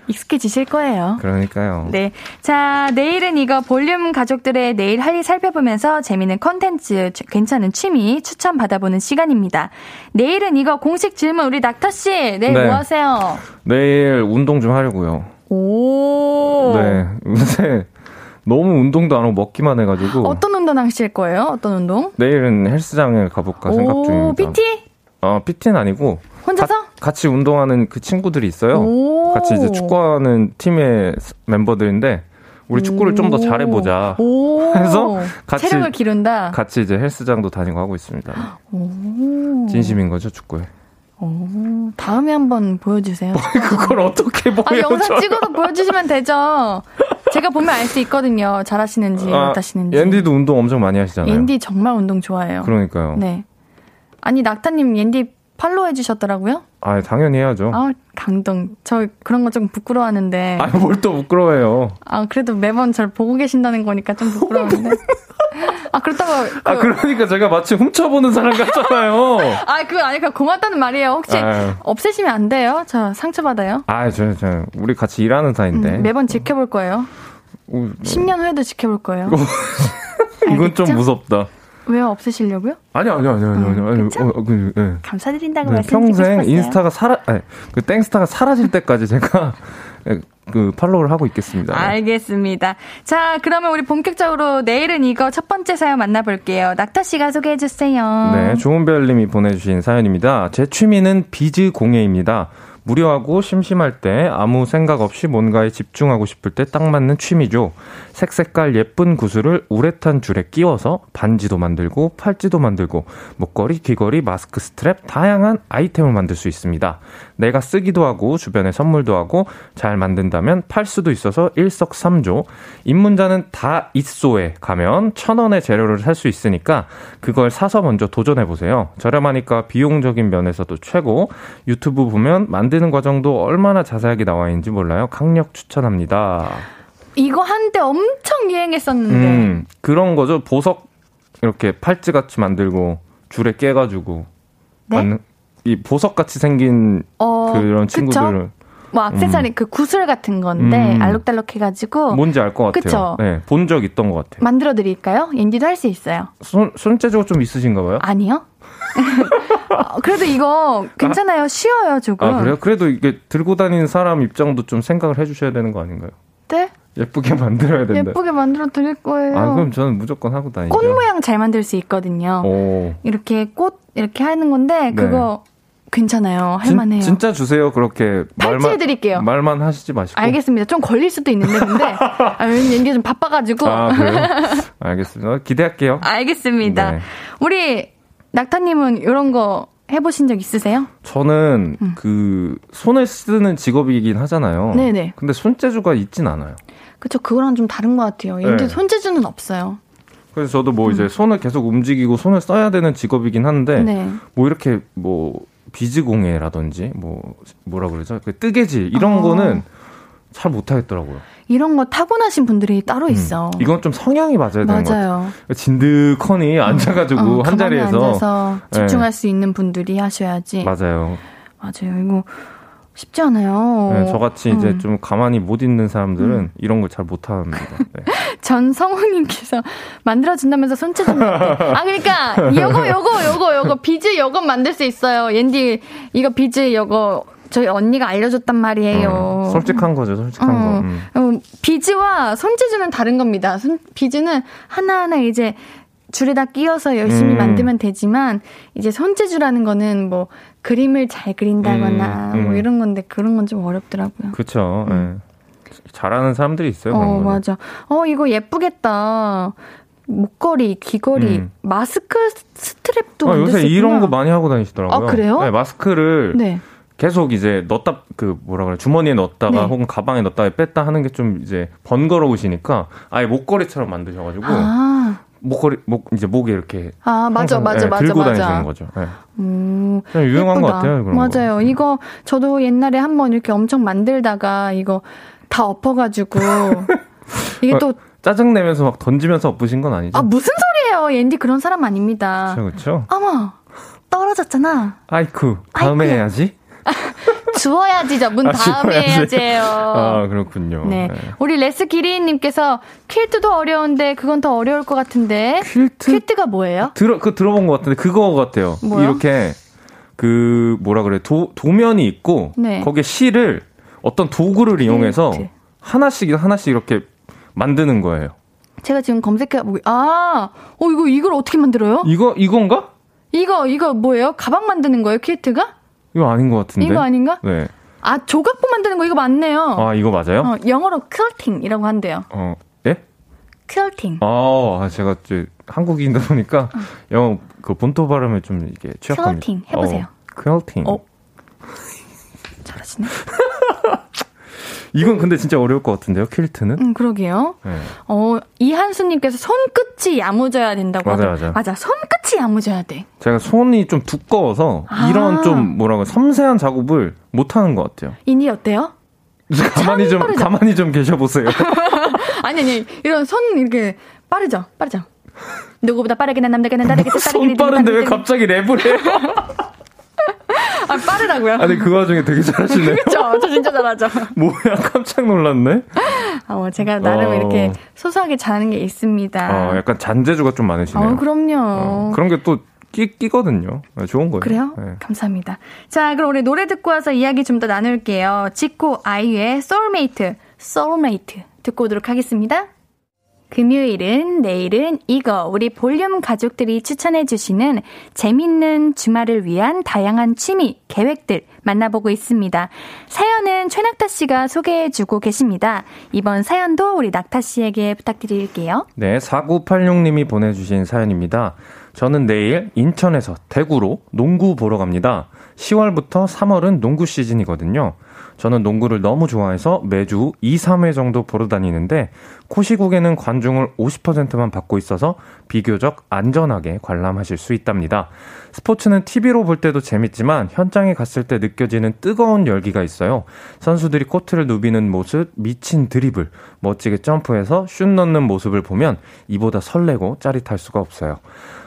익숙해지실 거예요. 그러니까요. 네. 자, 내일은 이거 볼륨 가족들의 내일 할 일 살펴보면서 재미있는 컨텐츠, 괜찮은 취미 추천 받아보는 시간입니다. 내일은 이거 공식 질문 우리 낙타 씨, 내일 네. 뭐 하세요? 내일 운동 좀 하려고요. 오. 네. 요새 너무 운동도 안 하고 먹기만 해가지고. 어떤 운동 하실 거예요? 어떤 운동? 내일은 헬스장에 가볼까 생각 중입니다. PT? 어, PT는 아니고. 혼자서? 가, 같이 운동하는 그 친구들이 있어요. 같이 이제 축구하는 팀의 멤버들인데, 우리 축구를 좀 더 잘해보자. 해서 같이 체력을 기른다. 같이 이제 헬스장도 다니고 하고 있습니다. 진심인 거죠 축구에. 오, 다음에 한번 보여주세요. 그걸 어떻게 보여줘? 아, 영상 찍어서 보여주시면 되죠. 제가 보면 알 수 있거든요. 잘하시는지 아, 못하시는지. 옌디도 운동 엄청 많이 하시잖아요. 옌디 정말 운동 좋아해요. 그러니까요. 네. 아니 낙타님 옌디 팔로우 해주셨더라고요? 아 당연히 해야죠. 아 강동. 저 그런 거 좀 부끄러워하는데. 아 뭘 또 부끄러워해요. 아 그래도 매번 절 보고 계신다는 거니까 좀 부끄러운데. 아 그렇다고. 그... 아 그러니까 제가 마치 훔쳐보는 사람 같잖아요. 아 그거 아니까 고맙다는 말이에요. 혹시 아유. 없애시면 안 돼요? 저 상처 받아요. 아 저 저 우리 같이 일하는 사이인데. 음, 매번 지켜볼 거예요. 오, 뭐... 10년 후에도 지켜볼 거예요. 이건 좀 무섭다. 왜요? 없애시려고요? 아니, 아니, 아니, 아니, 아니. 아니 어, 어, 그, 네. 감사드린다고 네, 평생 인스타가 사라, 아니, 그 땡스타가 사라질 때까지 제가 그 팔로우를 하고 있겠습니다. 알겠습니다. 자, 그러면 우리 본격적으로 내일은 이거 첫 번째 사연 만나볼게요. 낙타 씨가 소개해 주세요. 네, 좋은별님이 보내주신 사연입니다. 제 취미는 비즈 공예입니다. 무료하고 심심할 때 아무 생각 없이 뭔가에 집중하고 싶을 때 딱 맞는 취미죠. 색색깔 예쁜 구슬을 우레탄 줄에 끼워서 반지도 만들고 팔찌도 만들고 목걸이, 귀걸이, 마스크, 스트랩 다양한 아이템을 만들 수 있습니다. 내가 쓰기도 하고 주변에 선물도 하고 잘 만든다면 팔 수도 있어서 일석삼조. 입문자는 다 있소에 가면 천 원의 재료를 살 수 있으니까 그걸 사서 먼저 도전해 보세요. 저렴하니까 비용적인 면에서도 최고. 유튜브 보면 만 드는 과정도 얼마나 자세하게 나와 있는지 몰라요. 강력 추천합니다. 이거 한때 엄청 유행했었는데. 음, 그런 거죠. 보석 이렇게 팔찌 같이 만들고 줄에 깨가지고. 네? 이 보석 같이 생긴 어, 그런 친구들은. 뭐 악세사리 음. 그 구슬 같은 건데 음. 알록달록 해가지고 뭔지 알 것 같아요. 네, 본 적 있던 것 같아요. 만들어 드릴까요? 엔디도 할 수 있어요. 손 손재주가 좀 있으신가 봐요? 아니요. 어, 그래도 이거 괜찮아요. 아, 쉬워요, 조금. 아, 그래요? 그래도 이게 들고 다니는 사람 입장도 좀 생각을 해주셔야 되는 거 아닌가요? 네? 예쁘게 만들어야 된다. 예쁘게 만들어 드릴 거예요. 아, 그럼 저는 무조건 하고 다니죠. 꽃 모양 잘 만들 수 있거든요. 오. 이렇게 꽃 이렇게 하는 건데 네. 그거 괜찮아요. 할만해요. 진, 짜 주세요. 그렇게 말만 해드릴게요. 말만 하시지 마시고. 알겠습니다. 좀 걸릴 수도 있는데 근데 아, 연기 좀 바빠가지고. 아, 그래요? 알겠습니다. 기대할게요. 알겠습니다. 네. 우리 낙타님은 이런 거 해보신 적 있으세요? 저는 음. 그 손을 쓰는 직업이긴 하잖아요. 네네. 근데 손재주가 있진 않아요. 그쵸. 그거랑 좀 다른 것 같아요. 근데 네. 손재주는 없어요. 그래서 저도 뭐 음. 이제 손을 계속 움직이고 손을 써야 되는 직업이긴 한데 네. 뭐 이렇게 뭐 비즈공예라든지 뭐 뭐라 그러죠? 그 뜨개질 이런 어. 거는 잘 못하겠더라고요. 이런 거 타고나신 분들이 따로 음. 있어. 이건 좀 성향이 맞아야 되는 맞아요. 것 같아요. 진득하니 앉아가지고 어, 한 자리에서 앉아서 집중할 네. 수 있는 분들이 하셔야지. 맞아요. 맞아요. 이거 쉽지 않아요. 네, 저같이 음. 이제 좀 가만히 못 있는 사람들은 음. 이런 걸 잘 못합니다. 네. 전성우님께서 만들어준다면서 손짓 좀. 아, 그러니까, 요거, 요거, 요거, 요거, 비즈 요거 만들 수 있어요. 옌디, 이거 비즈 요거, 저희 언니가 알려줬단 말이에요. 어, 솔직한 거죠, 솔직한 어, 거. 음. 어, 비즈와 손재주는 다른 겁니다. 손, 비즈는 하나하나 이제 줄에다 끼워서 열심히 음. 만들면 되지만 이제 손재주라는 거는 뭐 그림을 잘 그린다거나 음, 음. 뭐 이런 건데 그런 건 좀 어렵더라고요. 그렇죠. 네. 잘하는 사람들이 있어요. 어 맞아. 어 이거 예쁘겠다. 목걸이, 귀걸이, 음. 마스크 스트랩도 아, 요새 이런 거 많이 하고 다니시더라고요. 아 그래요? 네, 마스크를 네. 계속 이제 넣었다 그 뭐라 그래 주머니에 넣었다가 네. 혹은 가방에 넣었다가 뺐다 하는 게 좀 이제 번거로우시니까 아예 목걸이처럼 만드셔가지고 아. 목걸이 목 이제 목에 이렇게 아 맞아 맞아 네, 맞아 들고 맞아. 다니시는 거죠. 네. 음, 유용한 예쁘다. 것 같아요. 그런 맞아요. 거. 이거 저도 옛날에 한번 이렇게 엄청 만들다가 이거 다 엎어가지고 이게 어, 또 짜증 내면서 막 던지면서 엎으신 건 아니죠? 아 무슨 소리예요? 옌디 그런 사람 아닙니다. 그렇죠. 어머 떨어졌잖아. 아이쿠 다음에 아이쿠. 해야지. 주워야지 저문 아, 다음에 해야지 해요. 아 그렇군요. 네. 네. 우리 레스 기리님께서 퀼트도 어려운데 그건 더 어려울 것 같은데. 퀼트? 퀼트가 뭐예요? 들어 그 들어본 것 같은데 그거 같아요. 뭐요? 이렇게 그 뭐라 그래 도 도면이 있고 네. 거기에 실을 어떤 도구를 이용해서 하나씩 하나씩 이렇게 만드는 거예요. 제가 지금 검색해 보고 아, 어 이거 이걸 어떻게 만들어요? 이거 이건가? 이거 이거 뭐예요? 가방 만드는 거예요, 퀴트가? 이거 아닌 것 같은데. 이거 아닌가? 네. 아 조각부 만드는 거 이거 맞네요. 아 이거 맞아요? 어, 영어로 퀼팅이라고 한대요. 어, 예? 퀼팅. 아, 제가 이제 한국인이다 보니까 어. 영어 그 본토 발음에 좀 이게 취약합니다. 퀼팅 해보세요. 어, 퀼팅. 어. 잘하시네. 이건 근데 진짜 어려울 것 같은데요, 퀼트는? 음, 그러게요. 네. 어, 이한수님께서 손끝이 야무져야 된다고 맞아, 맞아. 맞아, 손끝이 야무져야 돼. 제가 손이 좀 두꺼워서 아. 이런 좀 뭐라고 섬세한 작업을 못 하는 것 같아요. 이니 어때요? 가만히 좀 빠르죠? 가만히 좀 계셔보세요. 아니 아니 이런 손 이렇게 빠르죠, 빠르죠. 누구보다 빠르게 난 남자가 난 다르게 손 빠른데 왜 갑자기 랩을 해? 아, 빠르다고요? 아니, 그 와중에 되게 잘하시네요. 그쵸. 저 진짜 잘하죠. 뭐야, 깜짝 놀랐네. 아, 뭐 제가 나름 어... 이렇게 소소하게 잘하는 게 있습니다. 어, 약간 잔재주가 좀 많으시네요. 어, 그럼요. 어, 그런 게 또 끼, 끼거든요. 네, 좋은 거예요. 그래요? 네. 감사합니다. 자, 그럼 우리 노래 듣고 와서 이야기 좀 더 나눌게요. 지코 아이유의 Soulmate, Soulmate 듣고 오도록 하겠습니다. 금요일은 내일은 이거 우리 볼륨 가족들이 추천해 주시는 재밌는 주말을 위한 다양한 취미 계획들 만나보고 있습니다. 사연은 최낙타 씨가 소개해 주고 계십니다. 이번 사연도 우리 낙타 씨에게 부탁드릴게요. 네, 4986님이 보내 주신 사연입니다. 저는 내일 인천에서 대구로 농구 보러 갑니다. 10월부터 3월은 농구 시즌이거든요. 저는 농구를 너무 좋아해서 매주 2, 3회 정도 보러 다니는데 코시국에는 관중을 50%만 받고 있어서 비교적 안전하게 관람하실 수 있답니다. 스포츠는 TV로 볼 때도 재밌지만 현장에 갔을 때 느껴지는 뜨거운 열기가 있어요. 선수들이 코트를 누비는 모습, 미친 드리블, 멋지게 점프해서 슛 넣는 모습을 보면 이보다 설레고 짜릿할 수가 없어요.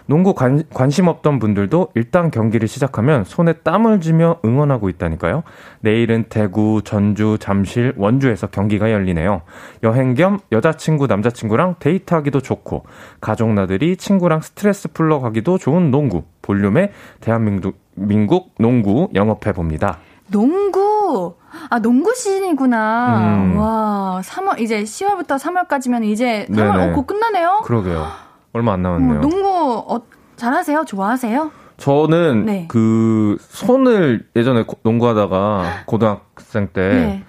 농구 관, 관심 없던 분들도 일단 경기를 시작하면 손에 땀을 쥐며 응원하고 있다니까요. 내일은 대구, 전주, 잠실, 원주에서 경기가 열리네요. 여행 겸 여자친구, 남자친구랑 데이트하기도 좋고, 가족 나들이 친구랑 스트레스 풀러 가기도 좋은 농구. 볼륨의 대한민국 민국 농구 영업해 봅니다. 농구! 아, 농구 시즌이구나. 음. 와, 3월, 이제 10월부터 3월까지면 이제 3월, 어, 곧 끝나네요? 그러게요. 얼마 안 남았네요. 어, 농구 어, 잘하세요? 좋아하세요? 저는 네. 그 손을 예전에 농구하다가 고등학생 때 네.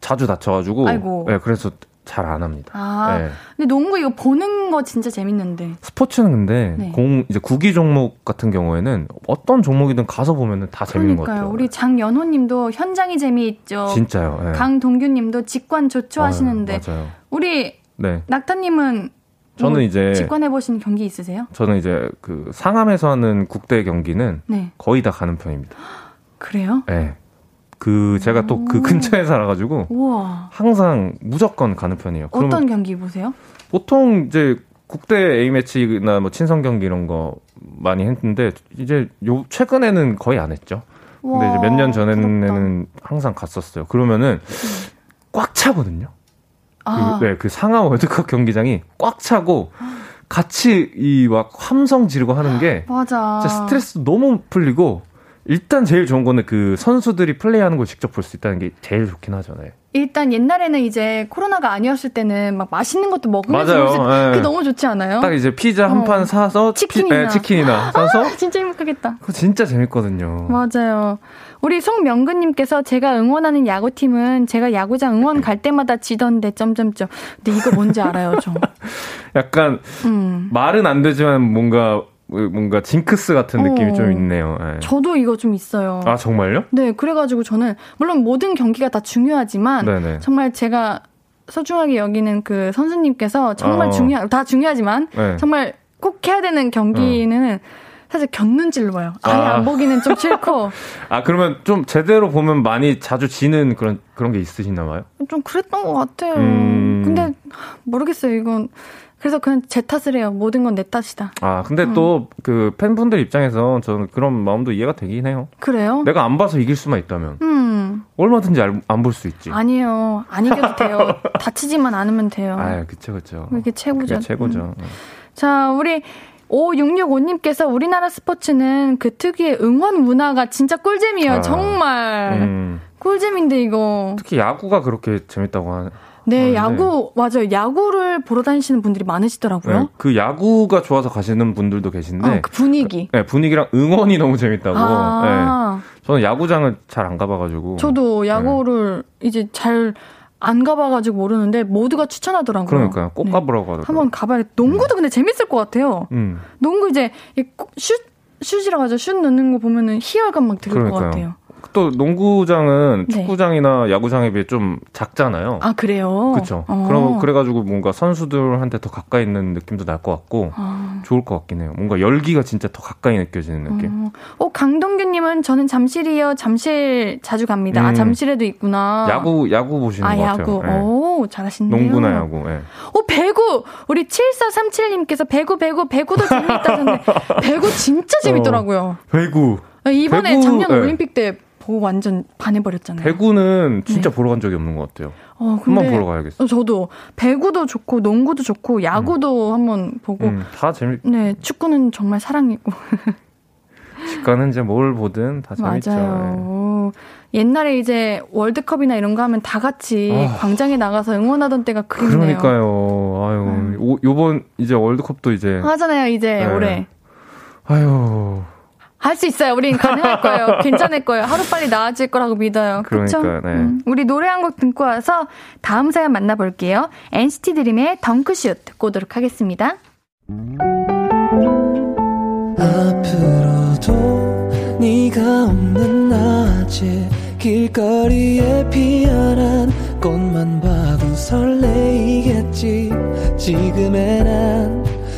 자주 다쳐가지고 아이고. 네, 그래서 잘 안 합니다. 아, 네. 근데 농구 이거 보는 거 진짜 재밌는데. 스포츠는 근데 네. 공 이제 구기 종목 같은 경우에는 어떤 종목이든 가서 보면은 다 재밌는 것 같아요. 우리 장연호님도 현장이 재미있죠. 진짜요. 네. 강동규님도 직관 조초하시는데 맞아요. 우리 네. 낙타님은 저는 뭐 이제 직관해 보신 경기 있으세요? 저는 이제 그 상암에서 하는 국대 경기는 네. 거의 다 가는 편입니다. 그래요? 네. 그 제가 또 그 근처에 살아가지고 우와. 항상 무조건 가는 편이에요. 어떤 경기 보세요? 보통 이제 국대 A 매치나 뭐 친선 경기 이런 거 많이 했는데 이제 요 최근에는 거의 안 했죠. 근데 이제 몇 년 전에는 부럽다. 항상 갔었어요. 그러면은 꽉 차거든요. 아. 그, 네, 그 상하 월드컵 경기장이 꽉 차고 같이 이 막 함성 지르고 하는 게 맞아. 진짜 스트레스 너무 풀리고 일단 제일 좋은 거는 그 선수들이 플레이하는 걸 직접 볼 수 있다는 게 제일 좋긴 하잖아요. 일단 옛날에는 이제 코로나가 아니었을 때는 막 맛있는 것도 먹으면서 맞아요. 그게 너무 좋지 않아요? 딱 이제 피자 한판 어. 사서 치킨이나, 피, 네, 치킨이나 사서 아, 진짜 행복하겠다. 그거 진짜 재밌거든요. 맞아요. 우리 송명근님께서 제가 응원하는 야구팀은 제가 야구장 응원 갈 때마다 지던데 점점점. 근데 이거 뭔지 알아요, 좀. 약간 음. 말은 안 되지만 뭔가 뭔가 징크스 같은 느낌이 어, 좀 있네요. 네. 저도 이거 좀 있어요. 아 정말요? 네, 그래가지고 저는 물론 모든 경기가 다 중요하지만 네네. 정말 제가 소중하게 여기는 그 선수님께서 정말 어. 중요 다 중요하지만 네. 정말 꼭 해야 되는 경기는 어. 사실 곁눈질로 봐요. 아예 아. 안 보기는 좀 싫고. 아 그러면 좀 제대로 보면 많이 자주 지는 그런 그런 게 있으시나 봐요? 좀 그랬던 것 같아요. 음... 근데 모르겠어요. 이건 그래서 그냥 제 탓을 해요. 모든 건 내 탓이다. 아, 근데 음. 또그 팬분들 입장에서 저는 그런 마음도 이해가 되긴 해요. 그래요? 내가 안 봐서 이길 수만 있다면. 음. 얼마든지 안 볼 수 있지. 아니에요. 안 이겨도 돼요. 다치지만 않으면 돼요. 아, 그쵸, 그쵸. 이게 최고죠. 최고죠. 음. 자, 우리 5665님께서 우리나라 스포츠는 그 특유의 응원 문화가 진짜 꿀잼이에요. 아, 정말. 음. 꿀잼인데, 이거. 특히 야구가 그렇게 재밌다고 하는. 네, 야구 맞아요. 야구를 보러 다니시는 분들이 많으시더라고요. 네, 그 야구가 좋아서 가시는 분들도 계신데 어, 그 분위기. 네, 분위기랑 응원이 너무 재밌다고. 아. 네. 저는 야구장을 잘 안 가봐가지고. 저도 야구를 네. 이제 잘 안 가봐가지고 모르는데 모두가 추천하더라고요. 그러니까요. 꼭 네. 가보라고 하더라고요. 한번 가봐야. 농구도 근데 재밌을 것 같아요. 음. 농구 이제 슛 슛이라고 하죠. 슛 넣는 거 보면은 희열감 막 들을 것 같아요. 또 농구장은 네. 축구장이나 야구장에 비해 좀 작잖아요. 아 그래요? 그렇죠. 어. 그럼 그래가지고 뭔가 선수들한테 더 가까이 있는 느낌도 날 것 같고 어. 좋을 것 같긴 해요. 뭔가 열기가 진짜 더 가까이 느껴지는 느낌. 어, 어 강동규님은 저는 잠실이요. 잠실 자주 갑니다. 아, 음. 아 잠실에도 있구나. 야구 야구 보시는 아, 것 야구. 같아요. 네. 오 잘하시네요. 농구나 야구. 네. 오 배구 우리 7437님께서 배구 배구 배구도 재밌다는데 배구 진짜 재밌더라고요. 어, 배구. 이번에 배구, 작년 네. 올림픽 때 보고 완전 반해버렸잖아요. 배구는 진짜 네. 보러 간 적이 없는 것 같아요. 어, 한번 보러 가야겠어요. 저도 배구도 좋고 농구도 좋고 야구도 음. 한번 보고 음, 다 재밌. 네, 축구는 정말 사랑이고. 직관은 이제 뭘 보든 다 재밌죠. 맞아요. 네. 옛날에 이제 월드컵이나 이런 거 하면 다 같이 아. 광장에 나가서 응원하던 때가 그립네요. 그러니까요. 아유, 음. 오, 요번 이제 월드컵도 이제 하잖아요, 이제 네. 올해. 아유. 할 수 있어요. 우린 가능할 거예요. 괜찮을 거예요. 하루빨리 나아질 거라고 믿어요. 그렇죠? 네. 음. 우리 노래 한 곡 듣고 와서 다음 사연 만나볼게요. NCT 드림의 덩크슛 듣고 오도록 하겠습니다. 앞으로도 네가 없는 낮에 길거리에 피어난 꽃만 봐도 설레이겠지 지금의 난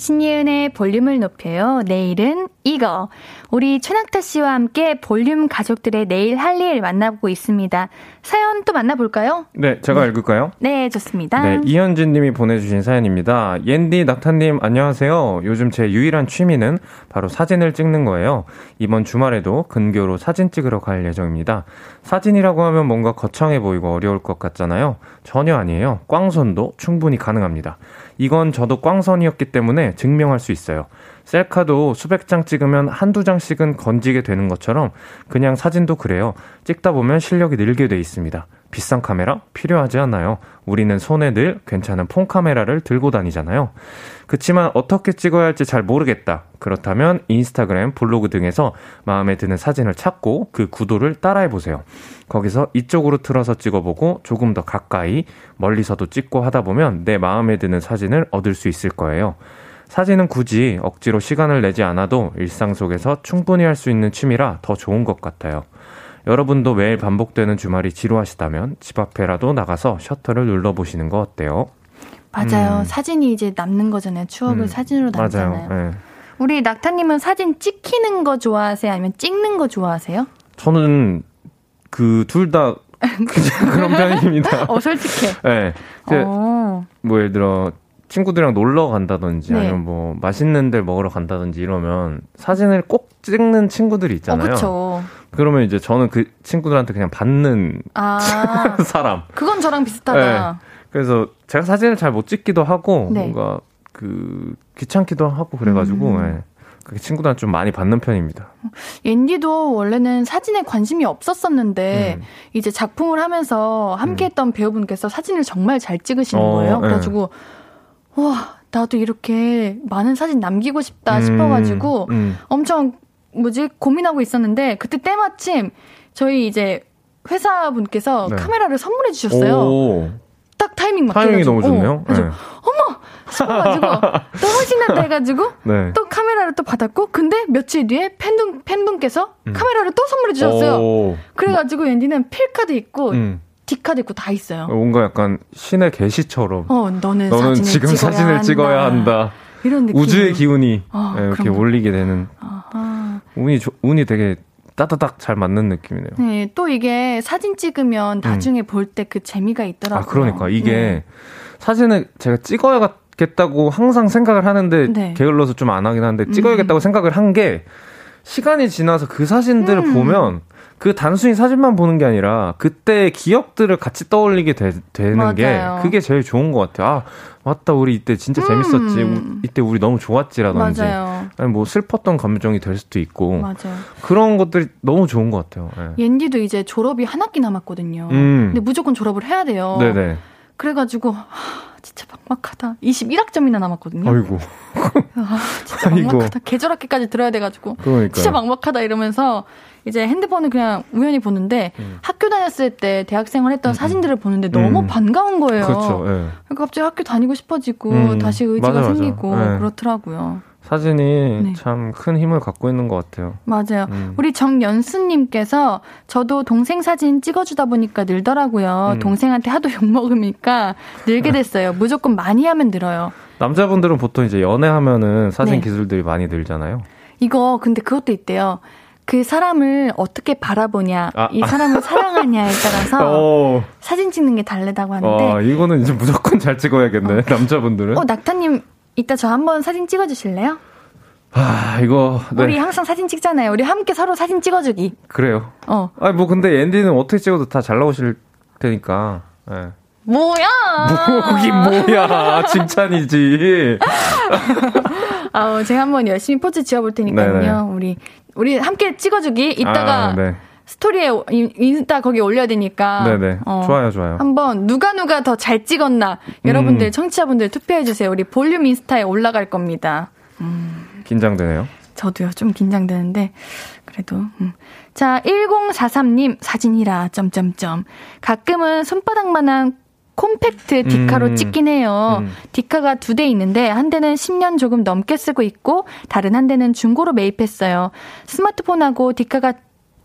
신예은의 볼륨을 높여요 내일은 이거 우리 최낙타 씨와 함께 볼륨 가족들의 내일 할 일 만나보고 있습니다. 사연 또 만나볼까요? 네, 제가 네. 읽을까요? 네, 좋습니다. 네, 이현진 님이 보내주신 사연입니다. 옌디 낙타님, 안녕하세요. 요즘 제 유일한 취미는 바로 사진을 찍는 거예요. 이번 주말에도 근교로 사진 찍으러 갈 예정입니다. 사진이라고 하면 뭔가 거창해 보이고 어려울 것 같잖아요. 전혀 아니에요. 꽝손도 충분히 가능합니다. 이건 저도 꽝선이었기 때문에 증명할 수 있어요. 셀카도 수백 장 찍으면 한두 장씩은 건지게 되는 것처럼 그냥 사진도 그래요. 찍다 보면 실력이 늘게 돼 있습니다. 비싼 카메라 필요하지 않아요. 우리는 손에 늘 괜찮은 폰 카메라를 들고 다니잖아요. 그치만 어떻게 찍어야 할지 잘 모르겠다. 그렇다면 인스타그램, 블로그 등에서 마음에 드는 사진을 찾고 그 구도를 따라해 보세요. 거기서 이쪽으로 틀어서 찍어보고 조금 더 가까이 멀리서도 찍고 하다 보면 내 마음에 드는 사진을 얻을 수 있을 거예요. 사진은 굳이 억지로 시간을 내지 않아도 일상 속에서 충분히 할 수 있는 취미라 더 좋은 것 같아요. 여러분도 매일 반복되는 주말이 지루하시다면 집 앞에라도 나가서 셔터를 눌러보시는 거 어때요? 맞아요. 음. 사진이 이제 남는 거잖아요. 추억을 음. 사진으로 남잖아요. 네. 우리 낙타님은 사진 찍히는 거 좋아하세요? 아니면 찍는 거 좋아하세요? 저는 그 둘 다 그런 편입니다. 어, 솔직해. 네. 어. 뭐 예를 들어 친구들이랑 놀러 간다든지 네. 아니면 뭐 맛있는 데 먹으러 간다든지 이러면 사진을 꼭 찍는 친구들이 있잖아요. 어, 그러면 이제 저는 그 친구들한테 그냥 받는 아, 사람. 그건 저랑 비슷하다. 네. 그래서 제가 사진을 잘 못 찍기도 하고 네. 뭔가 그 귀찮기도 하고 그래가지고 음. 네. 그 친구들한테 좀 많이 받는 편입니다. 옌디도 원래는 사진에 관심이 없었었는데 음. 이제 작품을 하면서 함께했던 음. 배우분께서 사진을 정말 잘 찍으시는 어, 거예요. 네. 그래가지고 와, 나도 이렇게 많은 사진 남기고 싶다 음, 싶어가지고 음. 엄청 뭐지 고민하고 있었는데 그때 때마침 저희 이제 회사 분께서 네. 카메라를 선물해 주셨어요. 오. 딱 타이밍 맞게 타이밍이 너무 좋네요. 그래서 네. 어머 싶어가지고 너무 신났다 해가지고 네. 또 카메라를 또 받았고 근데 며칠 뒤에 팬분 팬분께서 음. 카메라를 또 선물해 주셨어요. 오. 그래가지고 이제는 필카도 있고 음. 디카도 있고 다 있어요. 뭔가 약간 신의 계시처럼. 어, 너는, 너는 지금 찍어야 사진을 한다. 찍어야 한다. 이런 느낌. 우주의 기운이 어, 네, 이렇게 올리게 되는. 아하. 운이 운이 되게 따다닥 잘 맞는 느낌이네요. 네, 또 이게 사진 찍으면 음. 나중에 음. 볼때 그 재미가 있더라고요. 아, 그러니까 이게 네. 사진을 제가 찍어야겠다고 항상 생각을 하는데 네. 게을러서 좀 안 하긴 하는데 찍어야겠다고 음. 생각을 한 게 시간이 지나서 그 사진들을 음. 보면 그 단순히 사진만 보는 게 아니라 그때 기억들을 같이 떠올리게 되, 는 맞아요. 게 그게 제일 좋은 것 같아요. 아, 맞다. 우리 이때 진짜 재밌었지. 음. 이때 우리 너무 좋았지라든지. 맞아요. 아니 뭐 슬펐던 감정이 될 수도 있고. 맞아요. 그런 것들이 너무 좋은 것 같아요. 네. 옌디도 이제 졸업이 한 학기 남았거든요. 음. 근데 무조건 졸업을 해야 돼요. 네네. 그래가지고 하, 진짜 막막하다. 21학점이나 남았거든요. 아이고. 아, 진짜 막막하다. 계절 학기까지 들어야 돼가지고. 그러니까요. 진짜 막막하다 이러면서 이제 핸드폰을 그냥 우연히 보는데 음. 학교 다녔을 때 대학생활 했던 음. 사진들을 보는데 너무 음. 반가운 거예요. 그렇죠. 네. 갑자기 학교 다니고 싶어지고 음. 다시 의지가 맞아, 생기고 맞아. 네. 그렇더라고요. 사진이 네. 참큰 힘을 갖고 있는 것 같아요. 맞아요. 음. 우리 정연수님께서 저도 동생 사진 찍어주다 보니까 늘더라고요. 음. 동생한테 하도 욕 먹으니까 늘게 됐어요. 무조건 많이 하면 늘어요. 남자분들은 보통 이제 연애하면은 사진 네. 기술들이 많이 늘잖아요. 이거 근데 그것도 있대요. 그 사람을 어떻게 바라보냐, 아, 이 사람을 아. 사랑하냐에 따라서 어. 사진 찍는 게 다르다고 하는데. 아, 이거는 이제 무조건 잘 찍어야겠네, 어. 남자분들은. 어, 낙타님, 이따 저 한번 사진 찍어주실래요? 아, 이거. 네. 우리 항상 사진 찍잖아요. 우리 함께 서로 사진 찍어주기. 그래요. 어. 아, 뭐, 근데 앤디는 어떻게 찍어도 다 잘 나오실 테니까. 네. 뭐야? 뭐긴 뭐야? 칭찬이지. 아, 제가 한번 열심히 포즈 지어볼 테니까요. 네네. 우리 우리 함께 찍어주기. 이따가 아, 네. 스토리에 인스타 거기 올려야 되니까. 네네. 어, 좋아요, 좋아요. 한번 누가 누가 더 잘 찍었나 여러분들 음. 청취자분들 투표해 주세요. 우리 볼륨 인스타에 올라갈 겁니다. 음. 긴장되네요. 저도요. 좀 긴장되는데 그래도. 음. 자, 1043님 사진이라 점점점. 가끔은 손바닥만한 콤팩트 디카로 음. 찍긴 해요. 음. 디카가 두 대 있는데 한 대는 10년 조금 넘게 쓰고 있고 다른 한 대는 중고로 매입했어요. 스마트폰하고 디카가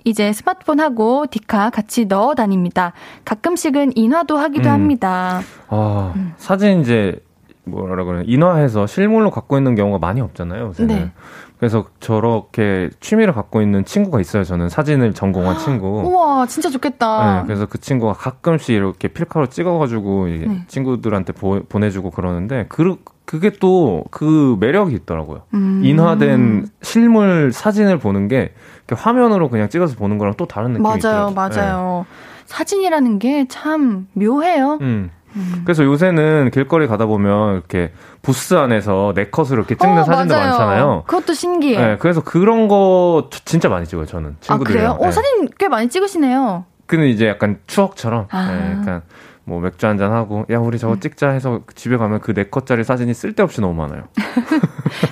이제 스마트폰하고 디카 같이 넣어 다닙니다. 가끔씩은 인화도 하기도 음. 합니다. 아, 음. 사진 이제 뭐라 그래 인화해서 실물로 갖고 있는 경우가 많이 없잖아요. 요새는. 네. 그래서 저렇게 취미를 갖고 있는 친구가 있어요. 저는 사진을 전공한 친구. 우와, 진짜 좋겠다. 네, 그래서 그 친구가 가끔씩 이렇게 필카로 찍어가지고 네. 친구들한테 보, 내주고 그러는데 그 그게 또 그 매력이 있더라고요. 음. 인화된 실물 사진을 보는 게 화면으로 그냥 찍어서 보는 거랑 또 다른 느낌이 맞아요, 있더라고요. 맞아요. 네. 사진이라는 게 참 묘해요. 음. 음. 그래서 요새는 길거리 가다 보면 이렇게 부스 안에서 네컷으로 이렇게 찍는 어, 사진도 맞아요. 많잖아요. 그것도 신기해. 네, 그래서 그런 거 진짜 많이 찍어요, 저는. 친구들이랑. 아, 그래요? 어, 네. 사진 꽤 많이 찍으시네요. 근데 이제 약간 추억처럼. 아. 네, 약간 뭐 맥주 한잔 하고 야 우리 저거 음. 찍자 해서 집에 가면 그 네 컷짜리 사진이 쓸데없이 너무 많아요.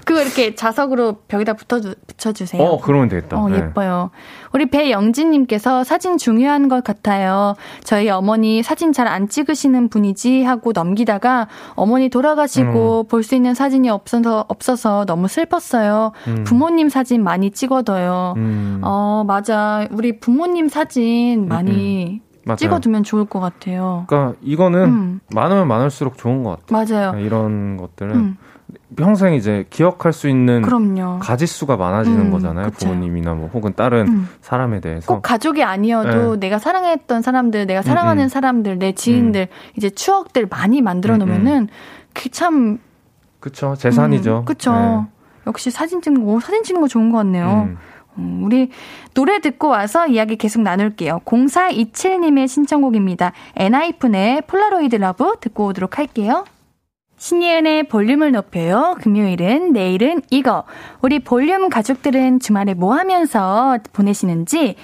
그거 이렇게 자석으로 벽에다 붙여 붙여주세요. 어 그러면 되겠다. 어 네. 예뻐요. 우리 배영진님께서 사진 중요한 것 같아요. 저희 어머니 사진 잘 안 찍으시는 분이지 하고 넘기다가 어머니 돌아가시고 음. 볼수 있는 사진이 없어서 없어서 너무 슬펐어요. 음. 부모님 사진 많이 찍어둬요. 음. 어 맞아 우리 부모님 사진 많이 음, 음. 맞아요. 찍어두면 좋을 것 같아요. 그러니까 이거는 음. 많으면 많을수록 좋은 것 같아요. 맞아요. 이런 것들은 음. 평생 이제 기억할 수 있는 그럼요. 가지수가 많아지는 음, 거잖아요. 그쵸. 부모님이나 뭐 혹은 다른 음. 사람에 대해서 꼭 가족이 아니어도 네. 내가 사랑했던 사람들, 내가 사랑하는 음, 음. 사람들, 내 지인들 이제 추억들 많이 만들어 놓으면은 그 참 그쵸 재산이죠. 그쵸. 네. 역시 사진 찍는 거 사진 찍는 거 좋은 것 같네요. 음, 우리 노래 듣고 와서 이야기 계속 나눌게요. 0427님의 신청곡입니다. 엔하이픈의 Polaroid Love 듣고 오도록 할게요. 신예은의 볼륨을 높여요. 금요일은 내일은 이거. 우리 볼륨 가족들은 주말에 뭐 하면서 보내시는지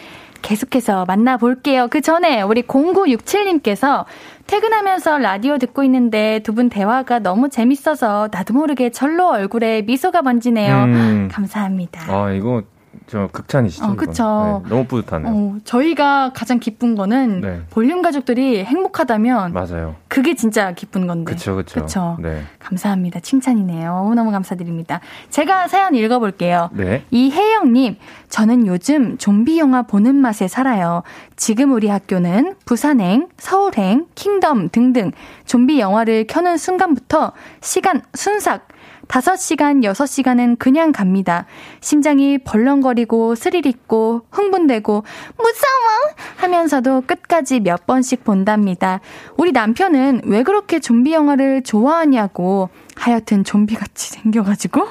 계속해서 만나볼게요. 그 전에 우리 0967님께서 퇴근하면서 라디오 듣고 있는데 두 분 대화가 너무 재밌어서 나도 모르게 절로 얼굴에 미소가 번지네요. 음. 감사합니다. 아, 이거 저 극찬이시죠. 어, 그쵸. 네, 너무 뿌듯하네요. 어, 저희가 가장 기쁜 거는 네. 볼륨 가족들이 행복하다면 맞아요. 그게 진짜 기쁜 건데. 그쵸, 그쵸. 그쵸. 네. 감사합니다. 칭찬이네요. 너무너무 감사드립니다. 제가 사연 읽어볼게요. 네. 이혜영님, 저는 요즘 좀비 영화 보는 맛에 살아요. 지금 우리 학교는 부산행, 서울행, 킹덤 등등 좀비 영화를 켜는 순간부터 시간 순삭, 5시간, 6시간은 그냥 갑니다. 심장이 벌렁거리고 스릴 있고 흥분되고 무서워 하면서도 끝까지 몇 번씩 본답니다. 우리 남편은 왜 그렇게 좀비 영화를 좋아하냐고 하여튼 좀비같이 생겨가지고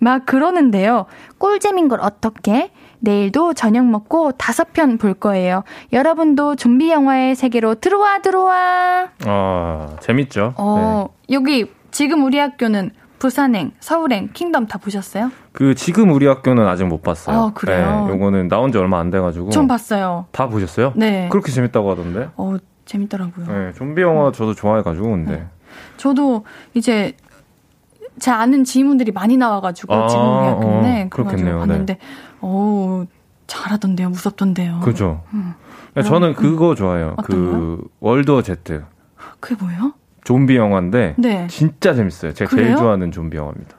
막 그러는데요. 꿀잼인 걸 어떻게? 내일도 저녁 먹고 다섯 편 볼 거예요. 여러분도 좀비 영화의 세계로 들어와 들어와. 아 재밌죠. 어 네. 여기 지금 우리 학교는 부산행, 서울행, 킹덤 다 보셨어요? 그 지금 우리 학교는 아직 못 봤어요. 아, 그래요? 네, 요거는 나온 지 얼마 안 돼가지고. 좀 봤어요. 다 보셨어요? 네. 그렇게 재밌다고 하던데? 어, 재밌더라고요. 네, 좀비 영화 저도 좋아해가지고, 근데. 네. 저도 이제 제 아는 지인분들이 많이 나와가지고 아, 지금 우리 학교는 어, 그렇겠네요. 봤는데, 네. 어 잘하던데요, 무섭던데요. 그죠. 음. 저는 그거 좋아해요. 그 어떤가요? 그 World Z. 그게 뭐예요? 좀비 영화인데 네. 진짜 재밌어요. 제가 그래요? 제일 좋아하는 좀비 영화입니다.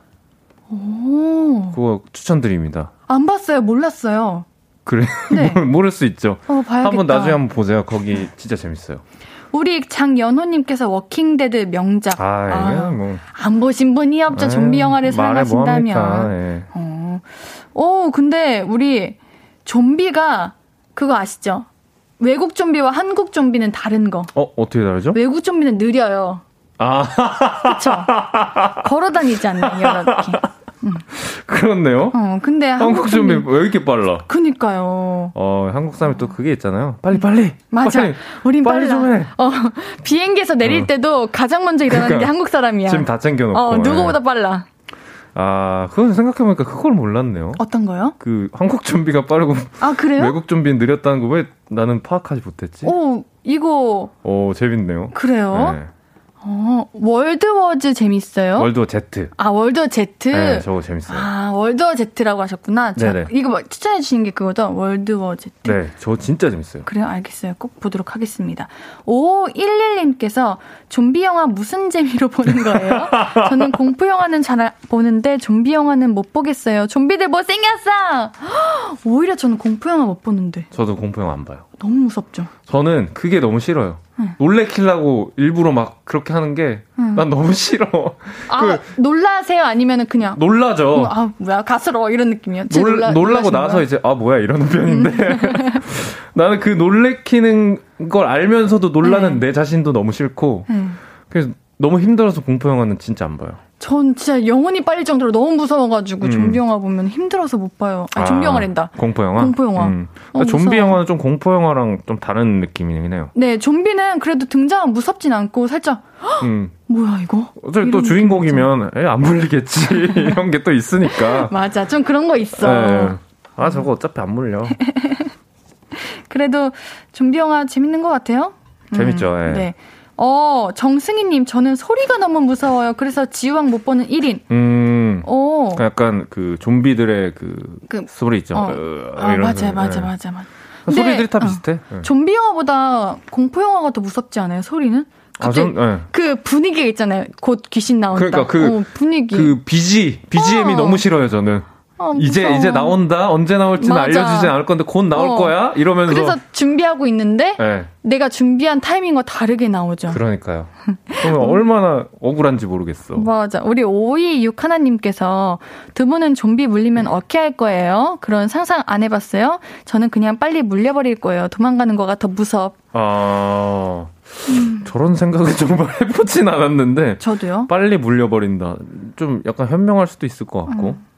오. 그거 추천드립니다. 안 봤어요. 몰랐어요. 그래? 네. 모를 수 있죠. 어, 한번 나중에 한번 보세요. 거기 진짜 재밌어요. 우리 장연호님께서 Walking Dead 명작. 아, 아 뭐. 안 보신 분이 없죠. 좀비 영화를 뭐 사랑하신다면. 뭐 어. 오, 근데 우리 좀비가 그거 아시죠? 외국 좀비와 한국 좀비는 다른 거. 어, 어떻게 다르죠? 외국 좀비는 느려요. 아. 그쵸. 걸어 다니지 않나요, 이렇게. 음. 그렇네요. 어, 근데 한국 좀비 왜 이렇게 빨라? 그니까요. 어, 한국 사람이 또 그게 있잖아요. 빨리 빨리. 맞아. 빨리, 우린 빨리 좀 해. 어, 비행기에서 내릴 어. 때도 가장 먼저 일어나는 그러니까, 게 한국 사람이야. 지금 다 챙겨놓고. 어, 누구보다 네. 빨라. 아, 그건 생각해보니까 그걸 몰랐네요. 어떤 거요? 그 한국 좀비가 빠르고 아 그래요? 외국 좀비는 느렸다는 거 왜 나는 파악하지 못했지? 오 이거. 오 재밌네요. 그래요? 네. 어, 월드워즈 재밌어요? 월드워 Z. 아, 월드워 Z? 네, 저거 재밌어요. 아, 월드워 Z라고 하셨구나. 자, 네네. 이거 뭐 추천해 주신 게 그거죠? 월드워 Z. 네, 저 진짜 재밌어요. 그래요? 알겠어요. 꼭 보도록 하겠습니다. 5511님께서 좀비 영화 무슨 재미로 보는 거예요? 저는 공포 영화는 잘 보는데 좀비 영화는 못 보겠어요. 좀비들 못생겼어! 오히려 저는 공포 영화 못 보는데. 저도 공포 영화 안 봐요. 너무 무섭죠? 저는 그게 너무 싫어요. 응. 놀래키려고 일부러 막 그렇게 하는 게난 너무 싫어. 아, 그 놀라세요? 아니면은 그냥 놀라죠. 어, 아 뭐야 가스러워 이런 느낌이요. 놀, 놀라, 놀라고 나서 거야? 이제 아 뭐야 이러는 편인데 나는 그 놀래키는 걸 알면서도 놀라는 네. 내 자신도 너무 싫고 네. 그래서 너무 힘들어서 공포 영화는 진짜 안 봐요. 전 진짜 영혼이 빨릴 정도로 너무 무서워가지고 음. 좀비 영화 보면 힘들어서 못 봐요. 아, 좀비 영화랜다. 공포 영화? 공포 영화. 음. 그러니까 좀비 영화는 좀 공포 영화랑 좀 다른 느낌이긴 해요. 네, 좀비는 그래도 등장은 무섭진 않고 살짝 음. 뭐야 이거? 어차피 또 주인공이면 에, 안 물리겠지 이런 게 또 있으니까. 맞아, 좀 그런 거 있어. 네. 아 저거 어차피 안 물려. 그래도 좀비 영화 재밌는 것 같아요. 재밌죠. 음. 네. 네. 어, 정승희님, 저는 소리가 너무 무서워요. 그래서 지우왕 못 보는 1인. 음. 오. 어. 약간 그 좀비들의 그, 그 소리 있죠. 어. 으, 아, 맞아, 맞아, 네. 맞아, 맞아. 소리들이 다 어, 비슷해. 네. 좀비 영화보다 공포 영화가 더 무섭지 않아요? 소리는? 아, 전, 네. 그 분위기가 있잖아요. 곧 귀신 나온다. 그러니까 그 어, 분위기. 그 BG, BGM이 어. 너무 싫어요, 저는. 어, 이제 이제 나온다 언제 나올지는 맞아. 알려주지 않을 건데 곧 나올 어. 거야 이러면서 그래서 준비하고 있는데 네. 내가 준비한 타이밍과 다르게 나오죠. 그러니까요. 그러면 얼마나 억울한지 모르겠어. 맞아. 우리 526 하나님께서 두 분은 좀비 물리면 어떻게 할 거예요? 그런 상상 안 해봤어요? 저는 그냥 빨리 물려버릴 거예요. 도망가는 거가 더 무섭. 아. 음. 저런 생각을 정말 해보진 않았는데. 저도요. 빨리 물려버린다. 좀 약간 현명할 수도 있을 것 같고. 음.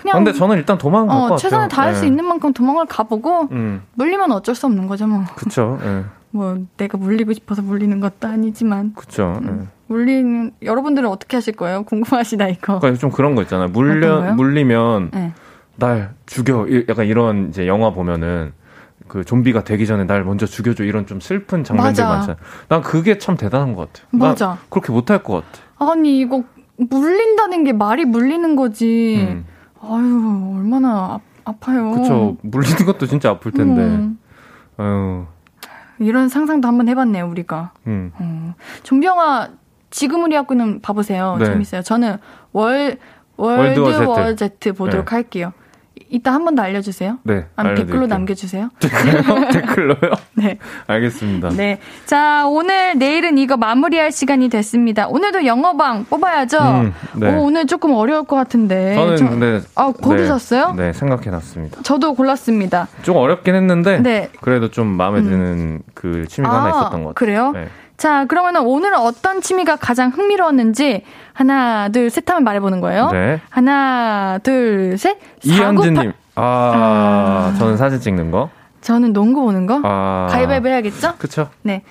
그냥 근데 저는 일단 도망갈 어, 것 같아요. 최선을 다할 네. 수 있는 만큼 도망을 가보고 음. 물리면 어쩔 수 없는 거죠 뭐. 그렇죠. 네. 뭐 내가 물리고 싶어서 물리는 것도 아니지만. 그렇죠. 음. 네. 물리는 여러분들은 어떻게 하실 거예요? 궁금하시다 이거. 그러니까 좀 그런 거 있잖아요. 물려 물리면 네. 날 죽여. 약간 이런 이제 영화 보면은 그 좀비가 되기 전에 날 먼저 죽여줘 이런 좀 슬픈 장면들 많잖아요. 난 그게 참 대단한 것 같아. 맞아. 그렇게 못할 것 같아. 아니 이거 물린다는 게 말이 물리는 거지. 음. 아유, 얼마나 아, 파요 그쵸. 물리는 것도 진짜 아플 텐데. 음. 아유. 이런 상상도 한번 해봤네요, 우리가. 음. 어. 좀비 영화, 지금 우리 학교는 봐보세요. 네. 재밌어요. 저는 월, 월드워 Z. Z 보도록 네. 할게요. 이따 한 번 더 알려주세요. 네. 아니, 댓글로 남겨주세요. 댓글요? 댓글로요? 네. 알겠습니다. 네. 자, 오늘, 내일은 이거 마무리할 시간이 됐습니다. 오늘도 영어방 뽑아야죠. 음, 네. 오, 오늘 조금 어려울 것 같은데. 저는, 저, 네. 아, 고르셨어요? 네, 네 생각해놨습니다. 저도 골랐습니다. 좀 어렵긴 했는데. 네. 그래도 좀 마음에 드는 음. 그 취미가 아, 하나 있었던 것 같아요. 그래요? 네. 자, 그러면 오늘은 어떤 취미가 가장 흥미로웠는지 하나, 둘, 셋 하면 말해보는 거예요. 네. 하나, 둘, 셋. 이현진님. 아, 아, 저는 사진 찍는 거. 저는 농구 보는 거. 아. 가위바위보 해야겠죠? 그쵸. 네.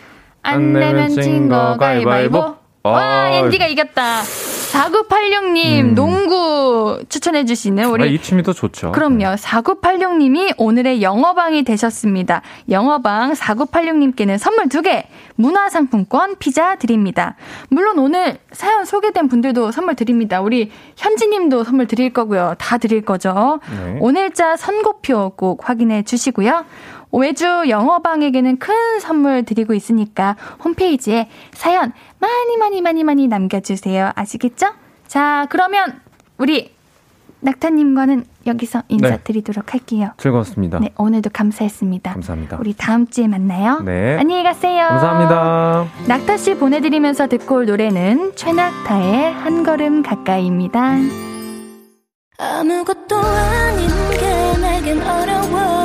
안 내면 진거 가위바위보. 와, 엔디가 이겼다. 4986님, 음. 농구 추천해주시는 우리. 아, 이 취미도 좋죠. 그럼요. 4986님이 오늘의 영어방이 되셨습니다. 영어방 4986님께는 선물 2개, 문화상품권, 피자 드립니다. 물론 오늘 사연 소개된 분들도 선물 드립니다. 우리 현지님도 선물 드릴 거고요. 다 드릴 거죠. 네. 오늘자 선고표 꼭 확인해 주시고요. 외주 영어방에게는 큰 선물 드리고 있으니까 홈페이지에 사연 많이 많이 많이 많이 남겨주세요. 아시겠죠? 자, 그러면 우리 낙타님과는 여기서 인사드리도록 네. 할게요. 즐거웠습니다. 네, 오늘도 감사했습니다. 감사합니다. 우리 다음 주에 만나요. 네. 안녕히 가세요. 감사합니다. 낙타 씨 보내드리면서 듣고 올 노래는 최낙타의 한 걸음 가까이입니다. 아무것도 아닌 게 내겐 어려워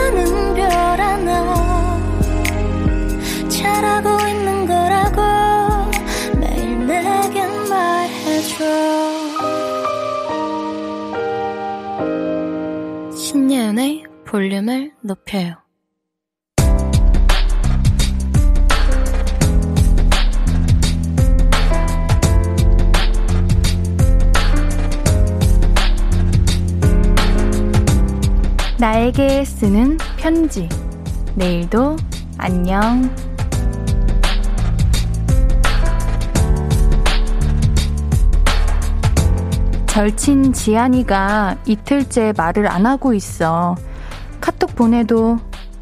볼륨을 높여요 나에게 쓰는 편지. 내일도 안녕. 절친 지안이가 이틀째 말을 안 하고 있어. 보내도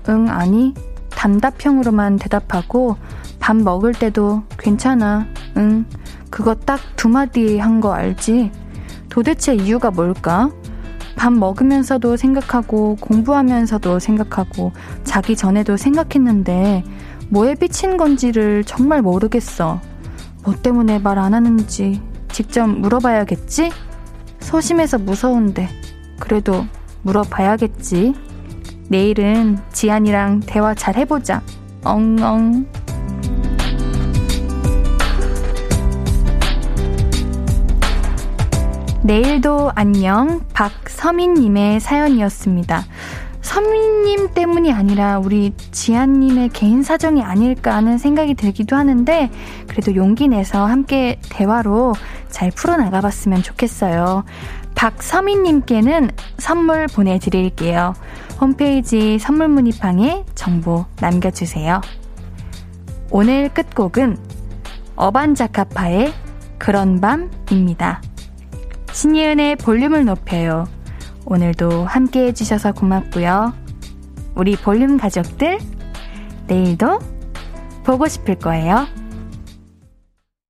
응, 아니, 단답형으로만 대답하고 밥 먹을 때도 괜찮아, 응, 그거 딱 두 마디 한 거 알지? 도대체 이유가 뭘까? 밥 먹으면서도 생각하고 공부하면서도 생각하고 자기 전에도 생각했는데 뭐에 비친 건지를 정말 모르겠어. 뭐 때문에 말 안 하는지 직접 물어봐야겠지? 소심해서 무서운데 그래도 물어봐야겠지. 내일은 지안이랑 대화 잘 해보자. 엉엉. 내일도 안녕 박서민님의 사연이었습니다. 서민님 때문이 아니라 우리 지안님의 개인 사정이 아닐까 하는 생각이 들기도 하는데 그래도 용기 내서 함께 대화로 잘 풀어나가봤으면 좋겠어요. 박서민님께는 선물 보내드릴게요. 홈페이지 선물 문의방에 정보 남겨주세요. 오늘 끝곡은 어반자카파의 그런 밤입니다. 신예은의 볼륨을 높여요. 오늘도 함께 해주셔서 고맙고요. 우리 볼륨 가족들, 내일도 보고 싶을 거예요.